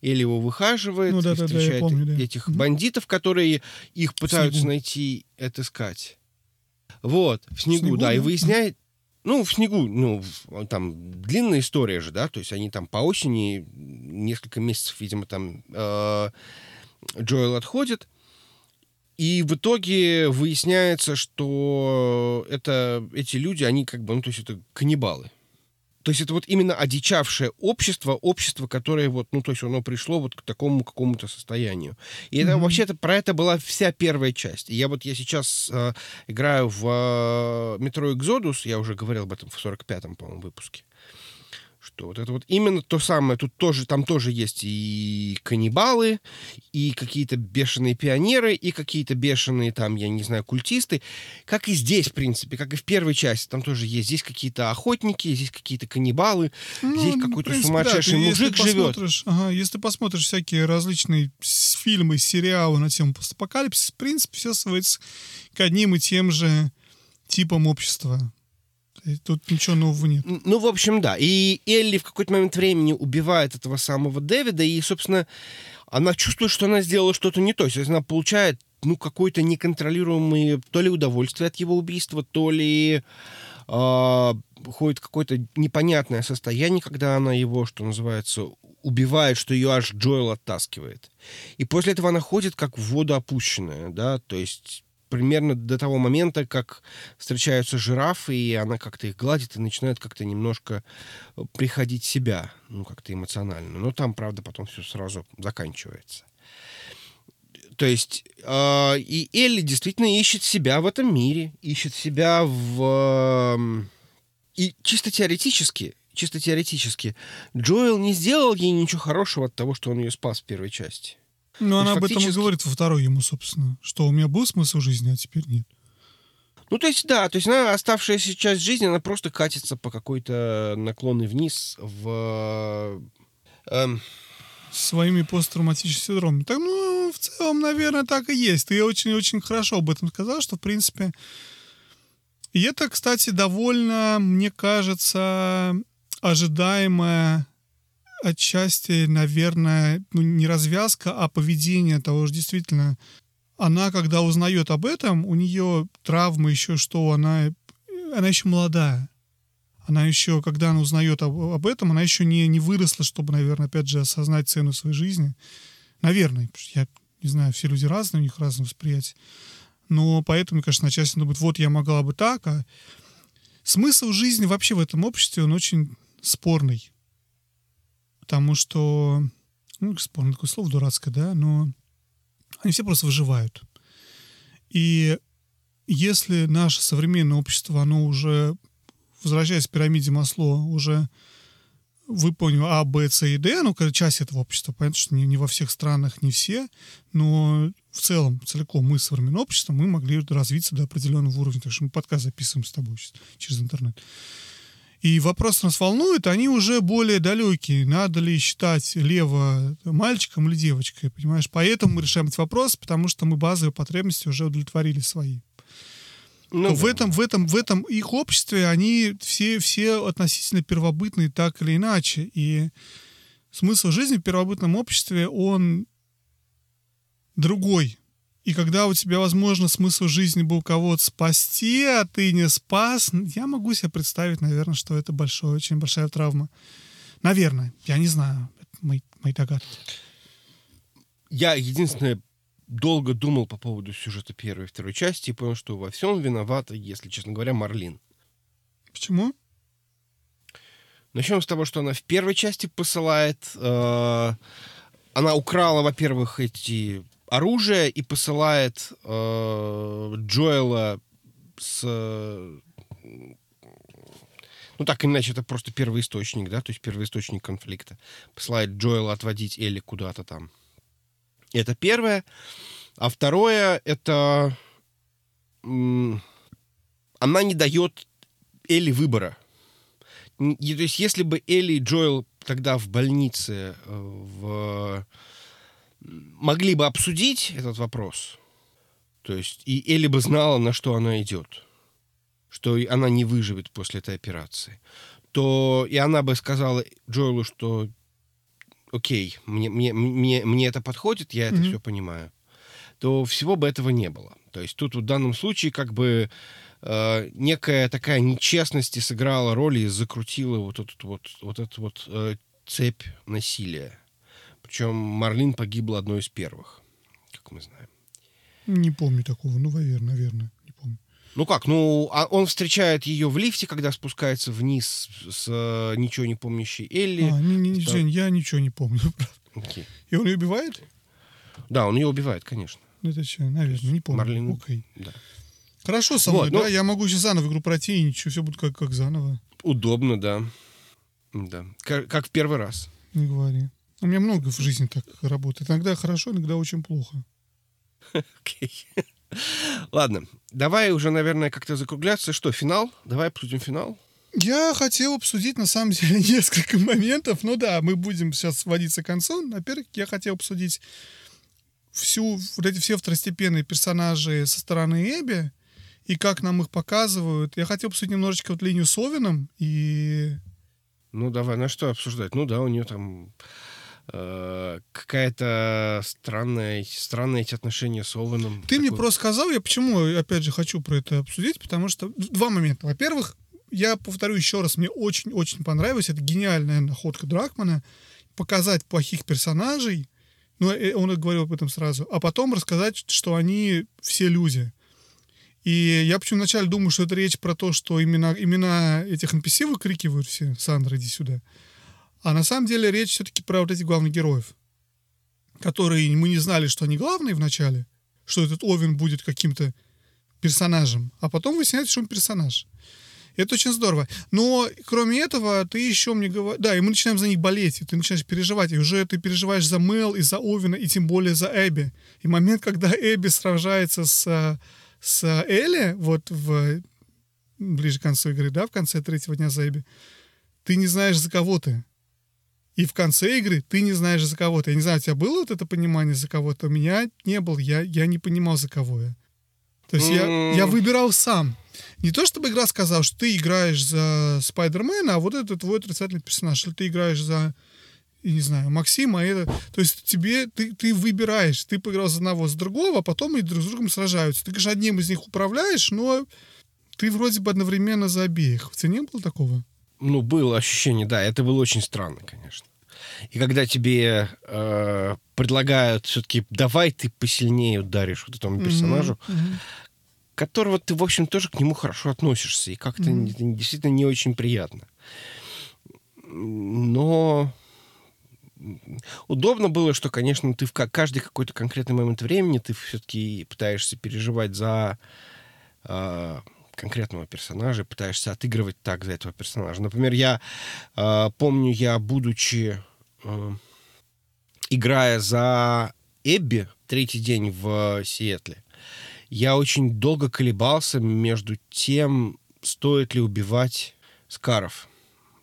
или его выхаживает, Ну и да-да-да, я встречает помню, да. этих Мгм. бандитов, которые их пытаются найти, отыскать. Вот, в снегу, снегу, да, и да? выясняет, ну, в снегу, ну, в- там длинная история же, да, то есть они там по осени, несколько месяцев, видимо, там э, Джоэл отходит, и в итоге выясняется, что это, эти люди, они как бы, ну, то есть это каннибалы. То есть это вот именно одичавшее общество, общество, которое вот, ну, то есть оно пришло вот к такому какому-то состоянию. И это Мгм. вообще-то про это была вся первая часть. И я вот, я сейчас э, играю в э, Metro Exodus, я уже говорил об этом в 45-м, по-моему, выпуске, что вот это вот именно то самое, тут тоже, там тоже есть и каннибалы, и какие-то бешеные пионеры, и какие-то бешеные там, я не знаю, культисты, как и здесь, в принципе, как и в первой части, там тоже есть. Здесь какие-то охотники, здесь какие-то каннибалы, здесь Ну, какой-то принципе, сумасшедший да, мужик если живет. посмотришь- Ага, если ты посмотришь всякие различные фильмы, сериалы на тему постапокалипсиса, в принципе, все сводится к одним и тем же типам общества. Тут ничего нового нет. Ну, в общем, да. И Элли в какой-то момент времени убивает этого самого Дэвида, и, собственно, она чувствует, что она сделала что-то не то. То есть она получает, ну, какое-то неконтролируемое то ли удовольствие от его убийства, то ли э, ходит какое-то непонятное состояние, когда она его, что называется, убивает, что ее аж Джоэл оттаскивает. И после этого она ходит как в воду опущенная, да, то есть примерно до того момента, как встречаются жирафы, и она как-то их гладит и начинает как-то немножко э, приходить себя, ну, как-то эмоционально. Но там, правда, потом все сразу заканчивается. То есть э, и Элли действительно ищет себя в этом мире, ищет себя в... Э, и чисто теоретически, чисто теоретически, Джоэл не сделал ей ничего хорошего от того, что он ее спас в первой части. Ну, она об этом и говорит во второй ему, собственно, что у меня был смысл жизни, а теперь нет. Ну, то есть, да, то есть она, оставшаяся часть жизни, она просто катится по какой-то наклонной вниз в... Эм... Своими посттравматическими синдромами. Так, ну, в целом, наверное, так и есть. Ты очень-очень хорошо об этом сказал, что, в принципе... И это, кстати, довольно, мне кажется, ожидаемая отчасти, наверное, ну, не развязка, а поведение того же действительно. Она, когда узнает об этом, у нее травма еще что, она, она еще молодая. Она еще, когда она узнает об, об этом, она еще не, не выросла, чтобы, наверное, опять же, осознать цену своей жизни. Наверное, я не знаю, все люди разные, у них разное восприятие. Но поэтому, конечно, начать думать, вот я могла бы так, а смысл жизни вообще в этом обществе, он очень спорный потому что, ну, спорно такое слово дурацкое, да, но они все просто выживают. И если наше современное общество, оно уже, возвращаясь к пирамиде Масло, уже выполнил А, Б, С и Д, ну, часть этого общества, понятно, что не, не во всех странах, не все, но в целом, целиком мы, современное общество, мы могли развиться до определенного уровня, так что мы подкаст записываем с тобой сейчас через интернет. И вопрос нас волнует, они уже более далекие. Надо ли считать лево мальчиком или девочкой, понимаешь? Поэтому мы решаем этот вопрос, потому что мы базовые потребности уже удовлетворили свои. Ну, в, да. этом, в, этом, в этом их обществе они все, все относительно первобытные так или иначе. И смысл жизни в первобытном обществе, он другой. И когда у тебя, возможно, смысл жизни был кого-то спасти, а ты не спас, я могу себе представить, наверное, что это большая, очень большая травма. Наверное, я не знаю, это мои, мои догадки. Я единственное долго думал по поводу сюжета первой и второй части и понял, что во всем виновата, если честно говоря, Марлин. Почему? Начнем с того, что она в первой части посылает... Э, она украла, во-первых, эти оружие и посылает э, Джоэла с... Ну, так иначе, это просто первоисточник, да, то есть первоисточник конфликта. Посылает Джоэла отводить Элли куда-то там. Это первое. А второе, это... Она не дает Элли выбора. То есть, если бы Элли и Джоэл тогда в больнице э, в могли бы обсудить этот вопрос. То есть, и Элли бы знала, на что она идет. Что она не выживет после этой операции. То и она бы сказала Джоэлу, что окей, мне, мне, мне, мне это подходит, я это mm-hmm. все понимаю. То всего бы этого не было. То есть тут в данном случае как бы э, некая такая нечестность сыграла роль и закрутила вот эту вот, вот эту вот э, цепь насилия. Причем Марлин погибла одной из первых, как мы знаем. Не помню такого. Ну, наверное, наверное. Не помню. Ну как, ну, а он встречает ее в лифте, когда спускается вниз с, с э, ничего не помнящей Элли. А, не, не, Жень, я ничего не помню, Okay. И он ее убивает? Да, он ее убивает, конечно. Ну, это что, наверное, не помню. Марлин, Окей. Да. Хорошо со мной, вот, да? Ну... Я могу сейчас заново игру пройти, и ничего, все будет как, как заново. Удобно, да. Да. Как, как в первый раз. Не говори. У меня много в жизни так работает. Иногда хорошо, иногда очень плохо. Окей. Ладно, давай уже, наверное, как-то закругляться. Что, финал? Давай обсудим финал. Я хотел обсудить, на самом деле, несколько моментов. Ну да, мы будем сейчас сводиться к концу. Во-первых, я хотел обсудить всю, вот эти все второстепенные персонажи со стороны Эбби и как нам их показывают. Я хотел обсудить немножечко вот линию с Овином и... Ну давай, на что обсуждать? Ну да, у нее там Э, какая-то странная, странные эти отношения с Оуэном. Ты такой... мне просто сказал, я почему, опять же, хочу про это обсудить, потому что два момента. Во-первых, я повторю еще раз, мне очень-очень понравилось, это гениальная находка Дракмана, показать плохих персонажей, ну, э, он говорил об этом сразу, а потом рассказать, что они все люди. И я почему вначале думаю, что это речь про то, что имена, имена этих NPC выкрикивают все, Сандра, иди сюда. А на самом деле речь все-таки про вот этих главных героев, которые мы не знали, что они главные вначале, что этот Овен будет каким-то персонажем, а потом выясняется, что он персонаж. Это очень здорово. Но, кроме этого, ты еще мне говоришь... Да, и мы начинаем за них болеть, и ты начинаешь переживать. И уже ты переживаешь за Мел и за Овина, и тем более за Эбби. И момент, когда Эбби сражается с, с Элли, вот в ближе к концу игры, да, в конце третьего дня за Эбби, ты не знаешь, за кого ты. И в конце игры ты не знаешь, за кого ты. Я не знаю, у тебя было вот это понимание за кого-то? У меня не было. Я, я не понимал, за кого я. То есть я, я выбирал сам. Не то, чтобы игра сказала, что ты играешь за Спайдермена, а вот это твой отрицательный персонаж. Или ты играешь за, я не знаю, Максима. Это... То есть тебе, ты, ты выбираешь. Ты поиграл за одного, за другого, а потом и друг с другом сражаются. Ты, конечно, одним из них управляешь, но ты вроде бы одновременно за обеих. У тебя не было такого? Ну, было ощущение, да. Это было очень странно, конечно. И когда тебе э, предлагают все-таки, давай ты посильнее ударишь вот этому персонажу, mm-hmm. которого ты, в общем, тоже к нему хорошо относишься, и как-то mm-hmm. действительно не очень приятно. Но удобно было, что, конечно, ты в каждый какой-то конкретный момент времени ты все-таки пытаешься переживать за э, конкретного персонажа, пытаешься отыгрывать так за этого персонажа. Например, я э, помню, я будучи э, играя за Эбби третий день в Сиэтле, я очень долго колебался между тем, стоит ли убивать Скаров.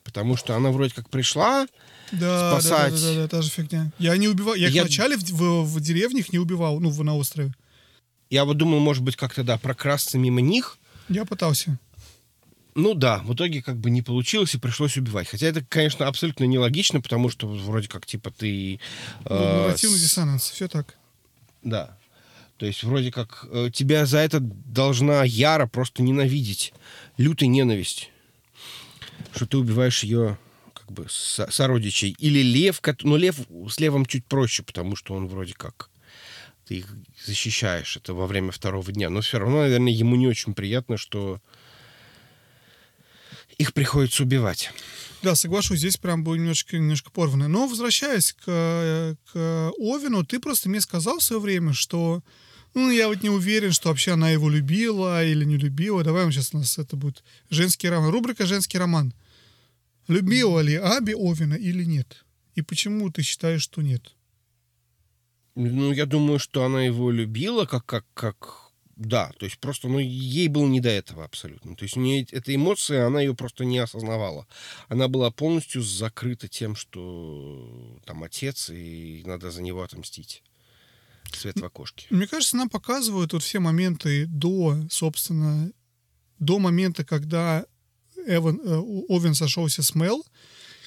Потому что она вроде как пришла да, спасать. Да, да, да, да, та же фигня. Я не убивал. Я, я... вначале в, в, в деревне их не убивал, ну, в, на острове. Я вот думал, может быть, как-то, да, прокрасться мимо них. Я пытался. Ну да, в итоге как бы не получилось и пришлось убивать. Хотя это, конечно, абсолютно нелогично, потому что вроде как типа ты... Э, ну, нарративный с... диссонанс, все так. Да. То есть вроде как э, тебя за это должна Яра просто ненавидеть. Лютая ненависть. Что ты убиваешь ее как бы со- сородичей. Или лев, но ну, лев с левом чуть проще, потому что он вроде как ты их защищаешь это во время второго дня. Но все равно, наверное, ему не очень приятно, что их приходится убивать. Да, соглашусь, здесь прям было немножко, немножко порвано. Но возвращаясь к, к Овину, ты просто мне сказал в свое время, что ну, я вот не уверен, что вообще она его любила или не любила. Давай мы сейчас у нас это будет женский роман. Рубрика «Женский роман». Любила ли Аби Овина или нет? И почему ты считаешь, что нет? Ну, я думаю, что она его любила как, как, как да, то есть просто, ну, ей было не до этого абсолютно. То есть у нее эта эмоция, она ее просто не осознавала. Она была полностью закрыта тем, что там отец, и надо за него отомстить. Свет в окошке. Мне кажется, нам показывают вот все моменты до, собственно, до момента, когда Эван, э, Овен сошелся с Мел,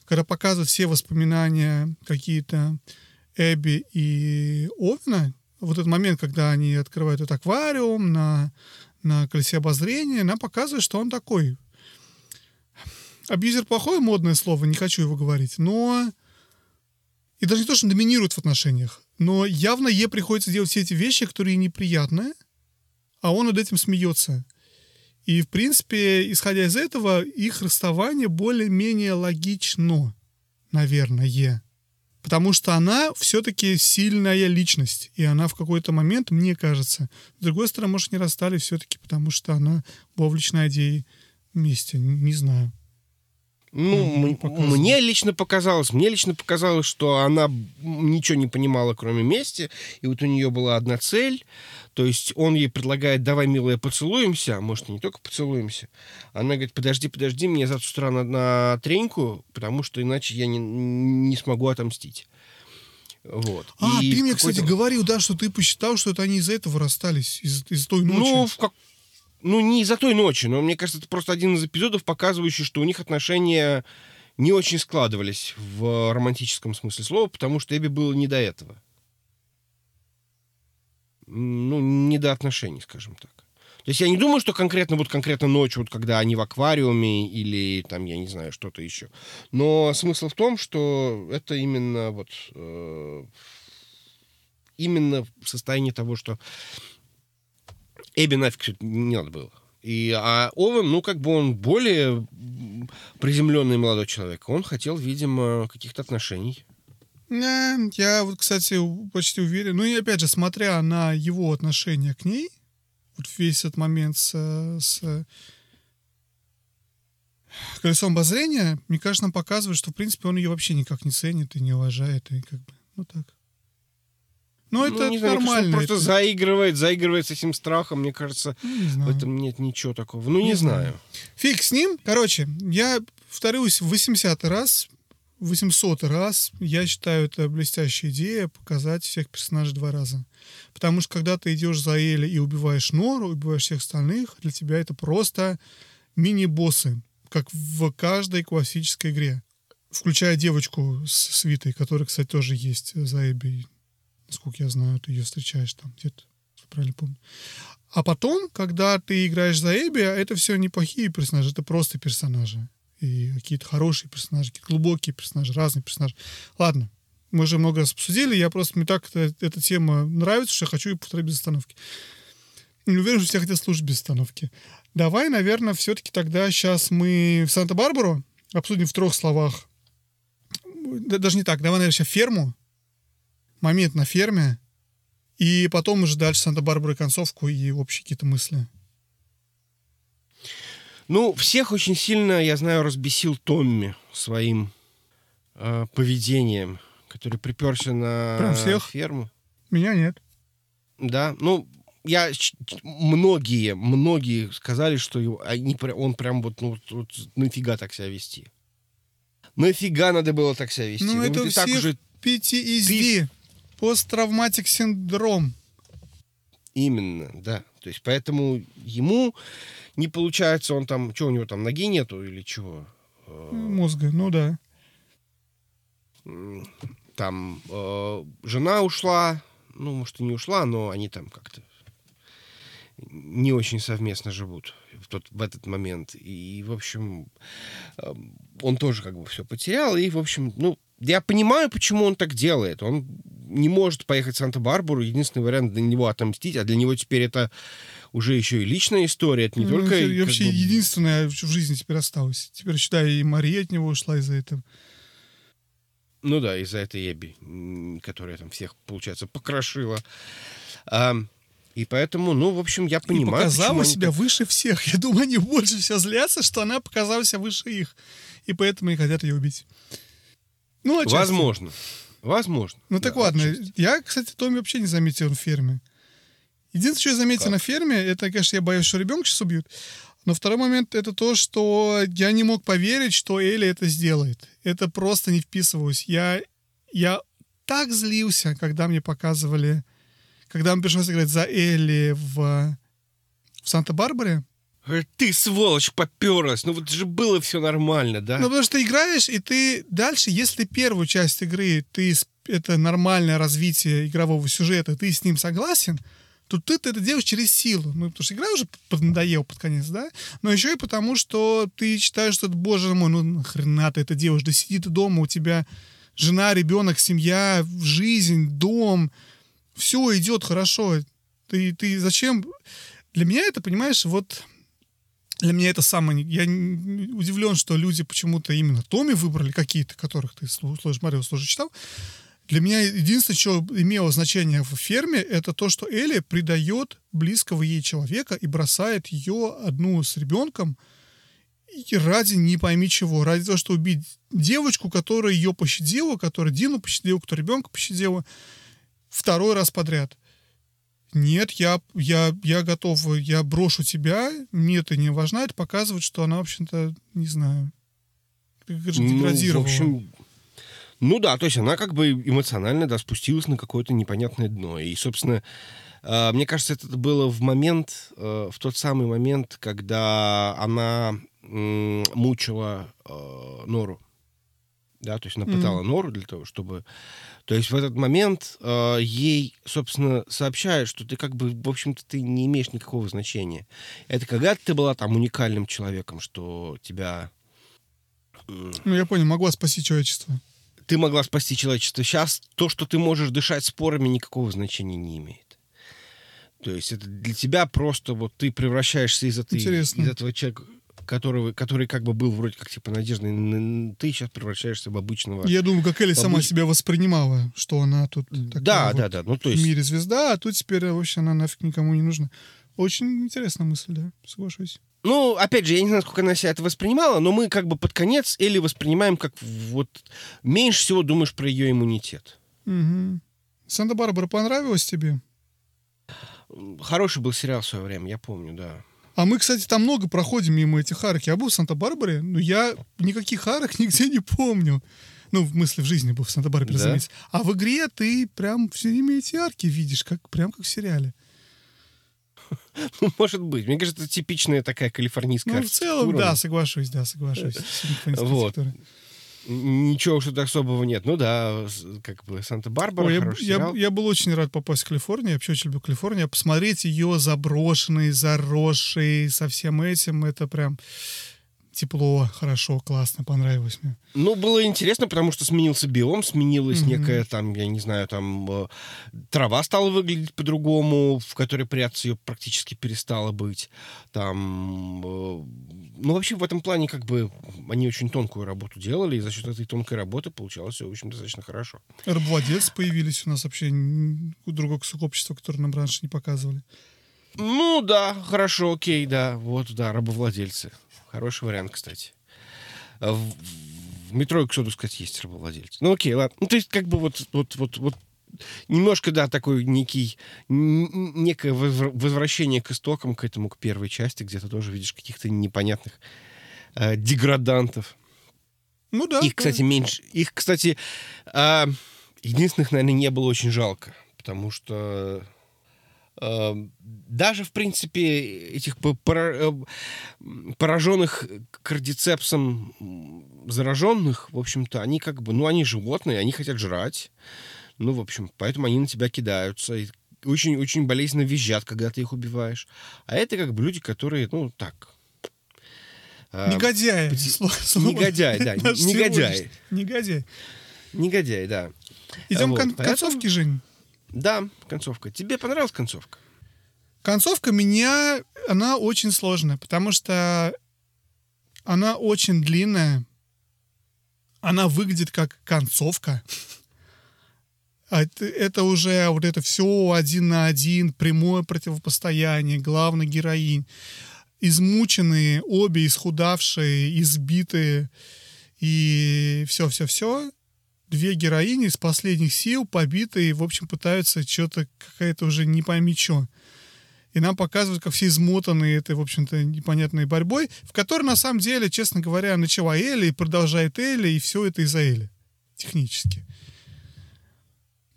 когда показывают все воспоминания какие-то Эбби и Овена, вот этот момент, когда они открывают этот аквариум на, на колесе обозрения, нам показывает, что он такой. Абьюзер плохое модное слово, не хочу его говорить, но... И даже не то, что он доминирует в отношениях, но явно ей приходится делать все эти вещи, которые неприятны, а он над этим смеется. И, в принципе, исходя из этого, их расставание более-менее логично, наверное. Потому что она все-таки сильная личность. И она в какой-то момент, мне кажется, с другой стороны, может, не расстались все-таки, потому что она вовлечена идеей вместе. Не знаю. Ну, мне лично показалось, мне лично показалось, что она ничего не понимала, кроме мести, и вот у нее была одна цель, то есть он ей предлагает, давай, милая, поцелуемся, а может, не только поцелуемся. Она говорит, подожди, подожди, мне завтра с утра на, на треньку, потому что иначе я не, не смогу отомстить. Вот. А, и ты мне, кстати, говорил, да, что ты посчитал, что это они из-за этого расстались, из- из той ночи. Ну, в как ну, не из-за той ночи, но мне кажется, это просто один из эпизодов, показывающий, что у них отношения не очень складывались в романтическом смысле слова, потому что Эбби было не до этого. Ну, не до отношений, скажем так. То есть я не думаю, что конкретно вот конкретно ночью, вот когда они в аквариуме или там, я не знаю, что-то еще. Но смысл в том, что это именно вот э, именно в состоянии того, что Эбби нафиг не надо было. И, а Овен, ну, как бы он более приземленный молодой человек. Он хотел, видимо, каких-то отношений. Не, я вот, кстати, почти уверен. Ну и опять же, смотря на его отношение к ней, вот весь этот момент с, с колесом обозрения, мне кажется, нам показывает, что, в принципе, он ее вообще никак не ценит и не уважает. И как бы, ну так. Ну, это ну, не знаю, нормально. Просто это... заигрывает, заигрывает с этим страхом. Мне кажется, Ну, в этом нет ничего такого. Ну, не, Не знаю. знаю. Фиг с ним. Короче, я повторюсь в 80 раз, 800 раз, я считаю, это блестящая идея показать всех персонажей два раза. Потому что когда ты идешь за Элли и убиваешь Нору, убиваешь всех остальных, для тебя это просто мини-боссы, как в каждой классической игре. Включая девочку с свитой, которая, кстати, тоже есть за Эбби. Насколько я знаю, ты ее встречаешь там где-то. Правильно помню. А потом, когда ты играешь за Эбби, это все неплохие персонажи, это просто персонажи. И какие-то хорошие персонажи, какие-то глубокие персонажи, разные персонажи. Ладно, мы уже много раз обсудили, я просто, мне так эта, эта тема нравится, что я хочу ее повторить без остановки. Не уверен, что все хотят слушать без остановки. Давай, наверное, все-таки тогда сейчас мы в Санта-Барбару обсудим в трех словах. Да, даже не так, давай, наверное, сейчас ферму, момент на ферме, и потом уже дальше Санта-Барбара концовку и общие какие-то мысли. Ну, всех очень сильно, я знаю, разбесил Томми своим э, поведением, который приперся на Прям всех? ферму. Меня нет. Да, ну, я многие, многие сказали, что его, они, пр- он прям вот, ну, вот, нафига так себя вести. Нафига надо было так себя вести? Ну, это вот и так всех уже PTSD. Посттравматик синдром. именно, да. То есть поэтому ему не получается, он там, что у него там, ноги нету или чего? Э, Мозга, ну да. Там э, жена ушла, ну, может, и не ушла, но они там как-то не очень совместно живут в, тот, в этот момент. И, в общем, э, он тоже как бы все потерял. И, в общем, ну, я понимаю, почему он так делает. Он не может поехать в Санта-Барбару. Единственный вариант для него отомстить, а для него теперь это уже еще и личная история. Это не Ну, только... как вообще бы, единственное в жизни теперь осталось. Теперь, считай, и Мария от него ушла из-за этого. Ну да, из-за этой Эбби, которая там всех, получается, покрошила. А, и поэтому, ну, в общем, я и понимаю, показала почему они себя так- выше всех. Я думаю, они больше всего злятся, что она показала себя выше их. И поэтому и хотят ее убить. Ну, отчасти. Возможно. Возможно. Ну так Да, ладно. отчасти. Я, кстати, Томми вообще не заметил на ферме. Единственное, что я заметил Как? на ферме, это, конечно, я боюсь, что ребенка сейчас убьют. Но второй момент это то, что я не мог поверить, что Элли это сделает. Это просто не вписывалось. Я, я так злился, когда мне показывали, когда мне пришлось играть за Элли в, в Санта-Барбаре. Ты, сволочь, поперлась. Ну вот же было все нормально, да? Ну, потому что ты играешь, и ты дальше, если первую часть игры, ты это нормальное развитие игрового сюжета, ты с ним согласен, то ты это делаешь через силу. Ну, потому что игра уже поднадоела под конец, да? Но еще и потому, что ты считаешь, что, боже мой, ну нахрена ты это делаешь? Да сиди ты дома, у тебя жена, ребенок, семья, жизнь, дом, все идет хорошо. Ты, ты зачем? Для меня это, понимаешь, вот для меня это самое... Я удивлен, что люди почему-то именно Томи выбрали какие-то, которых ты слушаешь, Марио тоже читал. Для меня единственное, что имело значение в ферме, это то, что Элли предает близкого ей человека и бросает ее одну с ребенком ради не пойми чего, ради того, чтобы убить девочку, которая ее пощадила, которая Дину пощадила, которая ребенка пощадила второй раз подряд. Нет, я, я, я готов, я брошу тебя, мне это не важно, это показывает, что она, в общем-то, не знаю, же Ну, деградировала. в общем, ну да, то есть она как бы эмоционально, да, спустилась на какое-то непонятное дно. И, собственно, э, мне кажется, это было в момент, э, в тот самый момент, когда она мучила э, Нору. Да, то есть она пытала Нору для того, чтобы... То есть в этот момент э, ей, собственно, сообщают, что ты как бы, в общем-то, ты не имеешь никакого значения. Это когда ты была там уникальным человеком, что тебя... Ну, я понял, могла спасти человечество. Ты могла спасти человечество. Сейчас то, что ты можешь дышать спорами, никакого значения не имеет. То есть это для тебя просто вот ты превращаешься из, этой, из этого человека которого, который как бы был вроде как типа надежный, ты сейчас превращаешься в обычного. Я думаю, как Элли в сама себя воспринимала, что она тут такая да, вот да, да. Ну, то есть... в мире звезда, а тут теперь вообще она нафиг никому не нужна. Очень интересная мысль, да, соглашусь. Ну, опять же, я не знаю, сколько она себя это воспринимала, но мы как бы под конец Элли воспринимаем как вот меньше всего думаешь про ее иммунитет. Угу. Санта-Барбара понравилась тебе? Хороший был сериал в свое время, я помню, да. А мы, кстати, там много проходим мимо этих арок. Я был в Санта-Барбаре, но я никаких арок нигде не помню. Ну, в смысле, в жизни был в Санта-Барбаре, да? разумеется. А в игре ты прям все время эти арки видишь, как, прям как в сериале. Ну, может быть. Мне кажется, это типичная такая калифорнийская Ну, в целом, да, соглашусь, да, соглашусь. Вот. Ничего что-то особого нет. Ну да, как бы Санта-Барбара, Ой, я, я, я был очень рад попасть в Калифорнию. Я вообще очень люблю Калифорнию. Посмотреть ее заброшенный, заросший, со всем этим, это прям тепло, хорошо, классно, понравилось мне. Ну, было интересно, потому что сменился биом, сменилась mm-hmm. некая там, я не знаю, там э, трава стала выглядеть по-другому, в которой прятаться ее практически перестало быть. Там, э, ну, вообще в этом плане как бы они очень тонкую работу делали, и за счет этой тонкой работы получалось все, в общем, достаточно хорошо. Рабовладельцы появились у нас вообще у другого общества, которое нам раньше не показывали. Ну да, хорошо, окей, да, вот, да, рабовладельцы. Хороший вариант, кстати. А в, в метро Эксодус, кстати, есть рабовладельцы. Ну, окей, ладно. Ну, то есть, как бы вот, вот, вот, вот немножко, да, такой некий, некое возвращение к истокам, к этому, к первой части, где ты тоже видишь каких-то непонятных э, деградантов. Ну да. Их, кстати, меньше. Их, кстати, э, единственных, наверное, не было очень жалко, потому что даже, в принципе, этих э, пораженных кардицепсом зараженных, в общем-то, они как бы, ну, они животные, они хотят жрать. Ну, в общем, поэтому они на тебя кидаются. И очень-очень болезненно визжат, когда ты их убиваешь. А это как бы люди, которые, ну, так... Э, негодяи. Негодяй, да. Негодяй. Негодяй. Негодяй, да. Идем вот, к концовке, Жень. Да, концовка. Тебе понравилась концовка? Концовка меня, она очень сложная, потому что она очень длинная. Она выглядит как концовка. А это уже вот это все один на один, прямое противопостояние, главный героинь. Измученные, обе исхудавшие, избитые и все-все-все две героини из последних сил, побитые, в общем, пытаются что-то, какая-то уже не пойми что. И нам показывают, как все измотаны этой, в общем-то, непонятной борьбой, в которой, на самом деле, честно говоря, начала Элли и продолжает Элли, и все это из-за Элли. Технически.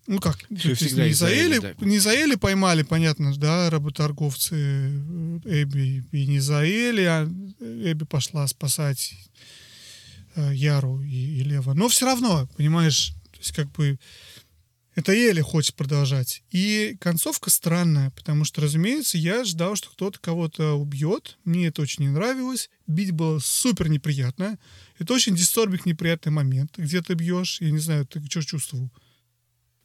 Ну как, все всегда не, за Элли, да. не за Элли поймали, понятно, да, работорговцы э, Эбби, и не за Элли, а Эбби пошла спасать Яру и, и Лева. Но все равно, понимаешь, то есть как бы это Эли хочет продолжать. И концовка странная, потому что, разумеется, я ждал, что кто-то кого-то убьет. Мне это очень не нравилось. Бить было супер неприятно. Это очень дисторбик неприятный момент. Где ты бьешь, я не знаю, ты что чувствовал?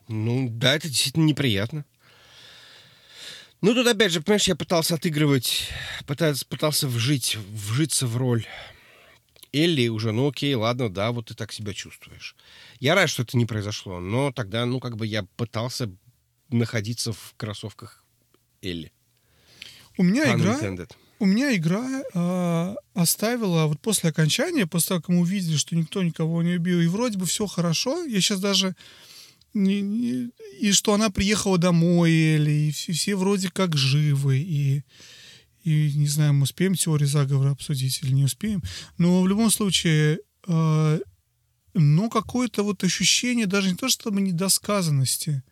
Ну, да, это действительно неприятно. Ну, тут опять же, понимаешь, я пытался отыгрывать, пытался, пытался вжить, вжиться в роль Элли уже, ну окей, ладно, да, вот ты так себя чувствуешь. Я рад, что это не произошло, но тогда, ну, как бы я пытался находиться в кроссовках Элли. У меня Pun игра... Intended. У меня игра э, оставила вот после окончания, после того, как мы увидели, что никто никого не убил, и вроде бы все хорошо. Я сейчас даже не, не, и что она приехала домой, или и все, все вроде как живы, и и не знаю, мы успеем теорию заговора обсудить или не успеем. Но в любом случае, э, ну, какое-то вот ощущение даже не то, чтобы недосказанности,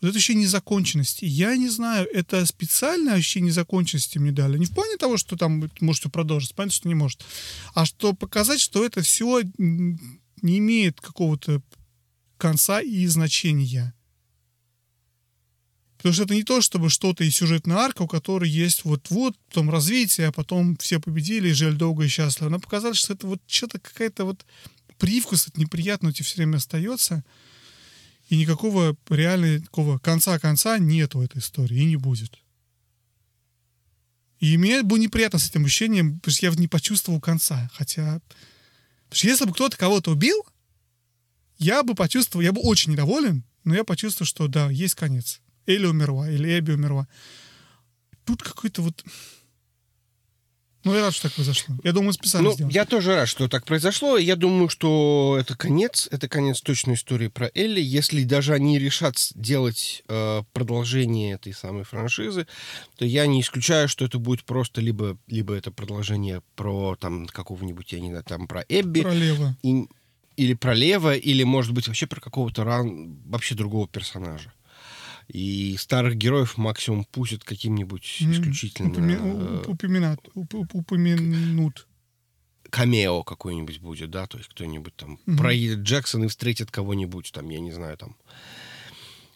вот это ощущение незаконченности. Я не знаю, это специальное ощущение незаконченности мне дали. Не в плане того, что там может продолжиться, понятно, что не может. А что показать, что это все не имеет какого-то конца и значения. Потому что это не то, чтобы что-то из сюжетной арка, у которой есть вот-вот, потом развитие, а потом все победили и жили долго и счастливо. Она показала, что это вот что-то какая-то вот привкус это неприятно у тебя все время остается. И никакого реально такого конца-конца нету этой истории и не будет. И мне было неприятно с этим ощущением, потому что я не почувствовал конца. Хотя, потому что если бы кто-то кого-то убил, я бы почувствовал, я бы очень недоволен, но я почувствовал, что да, есть конец. Элли умерла, или Эбби умерла. Тут какой-то вот... Ну, я рад, что так произошло. Я думаю, специально Ну, сделано. я тоже рад, что так произошло. Я думаю, что это конец. Это конец точной истории про Элли. Если даже они решат делать э, продолжение этой самой франшизы, то я не исключаю, что это будет просто либо, либо это продолжение про там какого-нибудь, я не знаю, там про Эбби. Королева. и- или про Лева, или, может быть, вообще про какого-то ран, вообще другого персонажа. И старых героев максимум пустят каким-нибудь исключительно упоми- э, упоминат- уп- уп- упомянут. камео какой-нибудь будет, да, то есть кто-нибудь там Мгм. проедет Джексон и встретит кого-нибудь там, я не знаю, там.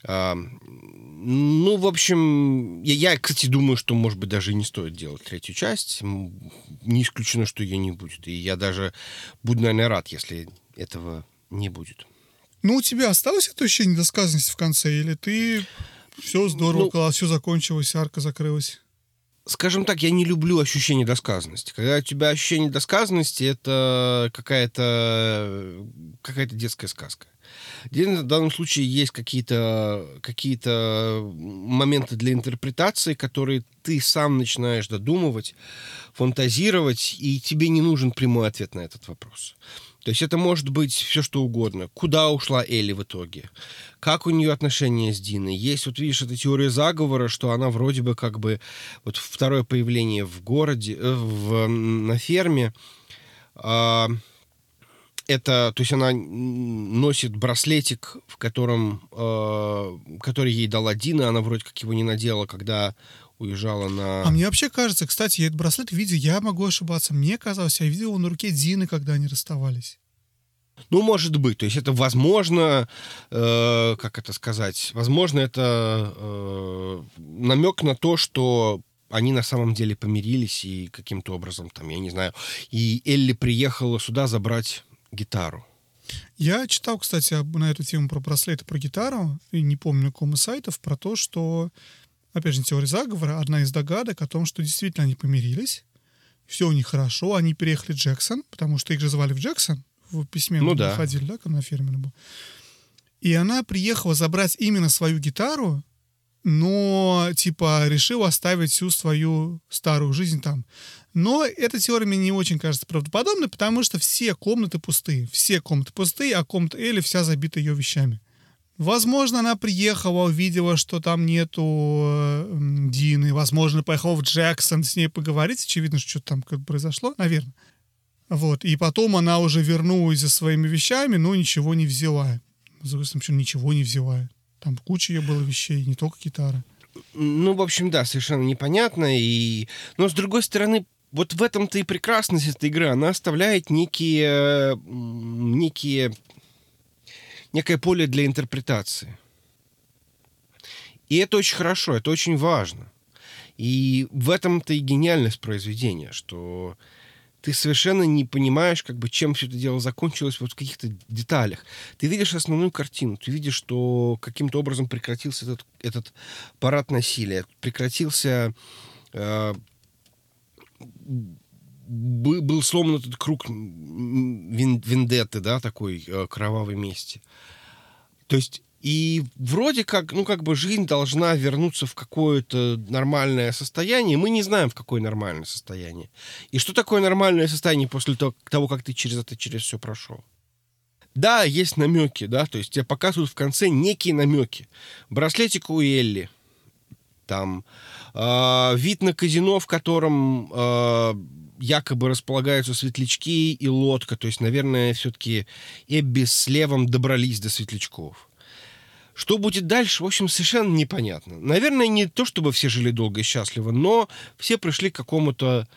А, ну, в общем, я, я, кстати, думаю, что, может быть, даже и не стоит делать третью часть. Не исключено, что ее не будет. И я даже буду, наверное, рад, если этого не будет. Ну, у тебя осталось это ощущение недосказанности в конце, или ты все здорово, Ну- класс, все закончилось, арка закрылась? скажем так, я не люблю ощущение досказанности. Когда у тебя ощущение досказанности, это какая-то какая-то детская сказка. Здесь В данном случае есть какие-то какие моменты для интерпретации, которые ты сам начинаешь додумывать, фантазировать, и тебе не нужен прямой ответ на этот вопрос. То есть это может быть все что угодно. Куда ушла Элли в итоге? Как у нее отношения с Диной? Есть, вот видишь, эта теория заговора, что она вроде бы как бы... Вот второе появление в городе, э, в, на ферме, а, это, то есть она носит браслетик, в котором, э, который ей дала Дина, она вроде как его не надела, когда уезжала на... А мне вообще кажется, кстати, я этот браслет видел, я могу ошибаться. Мне казалось, я видел его на руке Дины, когда они расставались. Ну, может быть. То есть это возможно, э, как это сказать, возможно, это э, намек на то, что они на самом деле помирились и каким-то образом, там, я не знаю, и Элли приехала сюда забрать гитару. Я читал, кстати, на эту тему про браслеты, про гитару, и не помню, на каком из сайтов, про то, что, опять же, теория заговора, одна из догадок о том, что действительно они помирились, все у них хорошо, они переехали в Джексон, потому что их же звали в Джексон, в письме Ну мы да. находили, да, когда на ферме был. И она приехала забрать именно свою гитару, но, типа, решила оставить всю свою старую жизнь там. Но эта теория мне не очень кажется правдоподобной, потому что все комнаты пустые. Все комнаты пустые, а комната Элли вся забита ее вещами. Возможно, она приехала, увидела, что там нету э, Дины. Возможно, поехала в Джексон с ней поговорить. Очевидно, что что-то там как произошло, наверное. Вот. И потом она уже вернулась за своими вещами, но ничего не взяла. Стороны, почему ничего не взяла. Там куча ее было вещей, не только гитара. Ну, в общем, да, совершенно непонятно. И... Но, с другой стороны, вот в этом-то и прекрасность этой игры. Она оставляет некие, м, некие, некое поле для интерпретации. И это очень хорошо, это очень важно. И в этом-то и гениальность произведения, что ты совершенно не понимаешь, как бы, чем все это дело закончилось вот в каких-то деталях. Ты видишь основную картину, ты видишь, что каким-то образом прекратился этот, этот парад насилия, прекратился... э, был сломан этот круг вендетты, да, такой э, кровавой мести. То есть и вроде как, ну, как бы жизнь должна вернуться в какое-то нормальное состояние. Мы не знаем, в какое нормальное состояние. И что такое нормальное состояние после того, как ты через это, через все прошел? Да, есть намеки, да, то есть тебе показывают в конце некие намеки. Браслетик у Элли, там э, вид на казино, в котором э, якобы располагаются светлячки и лодка. То есть, наверное, все-таки Эбби с Левом добрались до светлячков. Что будет дальше, в общем, совершенно непонятно. Наверное, не то, чтобы все жили долго и счастливо, но все пришли к какому-то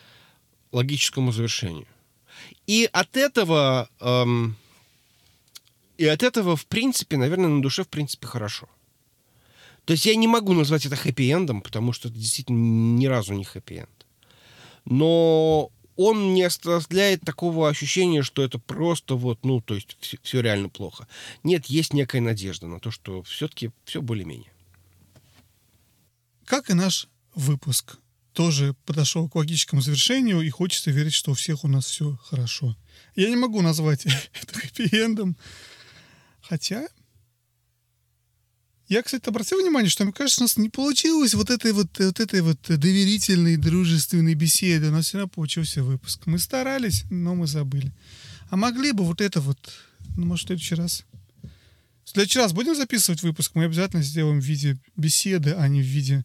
логическому завершению. И от этого, эм, И от этого, в принципе, наверное, на душе, в принципе, хорошо. То есть я не могу назвать это хэппи-эндом, потому что это действительно ни разу не хэппи-энд. Но он не оставляет такого ощущения, что это просто вот, ну, то есть все, все реально плохо. Нет, есть некая надежда на то, что все-таки все более-менее. Как и наш выпуск тоже подошел к логическому завершению, и хочется верить, что у всех у нас все хорошо. Я не могу назвать это хэппи-эндом, хотя... Я, кстати, обратил внимание, что, мне кажется, у нас не получилось вот этой вот, вот этой вот доверительной, дружественной беседы. У нас все равно получился выпуск. Мы старались, но мы забыли. А могли бы вот это вот, ну, может, в следующий раз. В следующий раз будем записывать выпуск, мы обязательно сделаем в виде беседы, а не в виде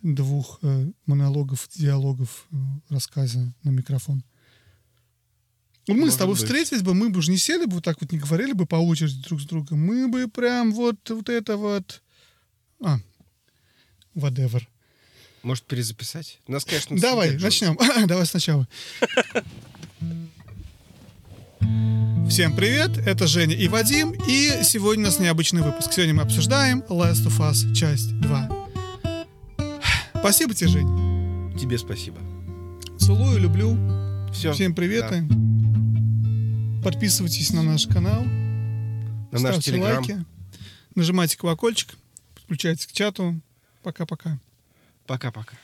двух э, монологов, диалогов, э, рассказа на микрофон. Вот мы Может с тобой быть. встретились бы, мы бы уже не сели бы вот так вот, не говорили бы по очереди друг с другом. Мы бы прям вот, вот это вот... А, whatever. Может, перезаписать? У нас, конечно, Давай, начнем. Давай сначала. Всем привет, это Женя и Вадим, и сегодня у нас необычный выпуск. Сегодня мы обсуждаем Last of Us, часть 2. Спасибо тебе, Жень. Тебе спасибо. Целую, люблю. Все. Всем приветы. Подписывайтесь на наш канал. На наш ставьте телеграм. лайки. Нажимайте колокольчик. Подключайтесь к чату. Пока-пока. Пока-пока.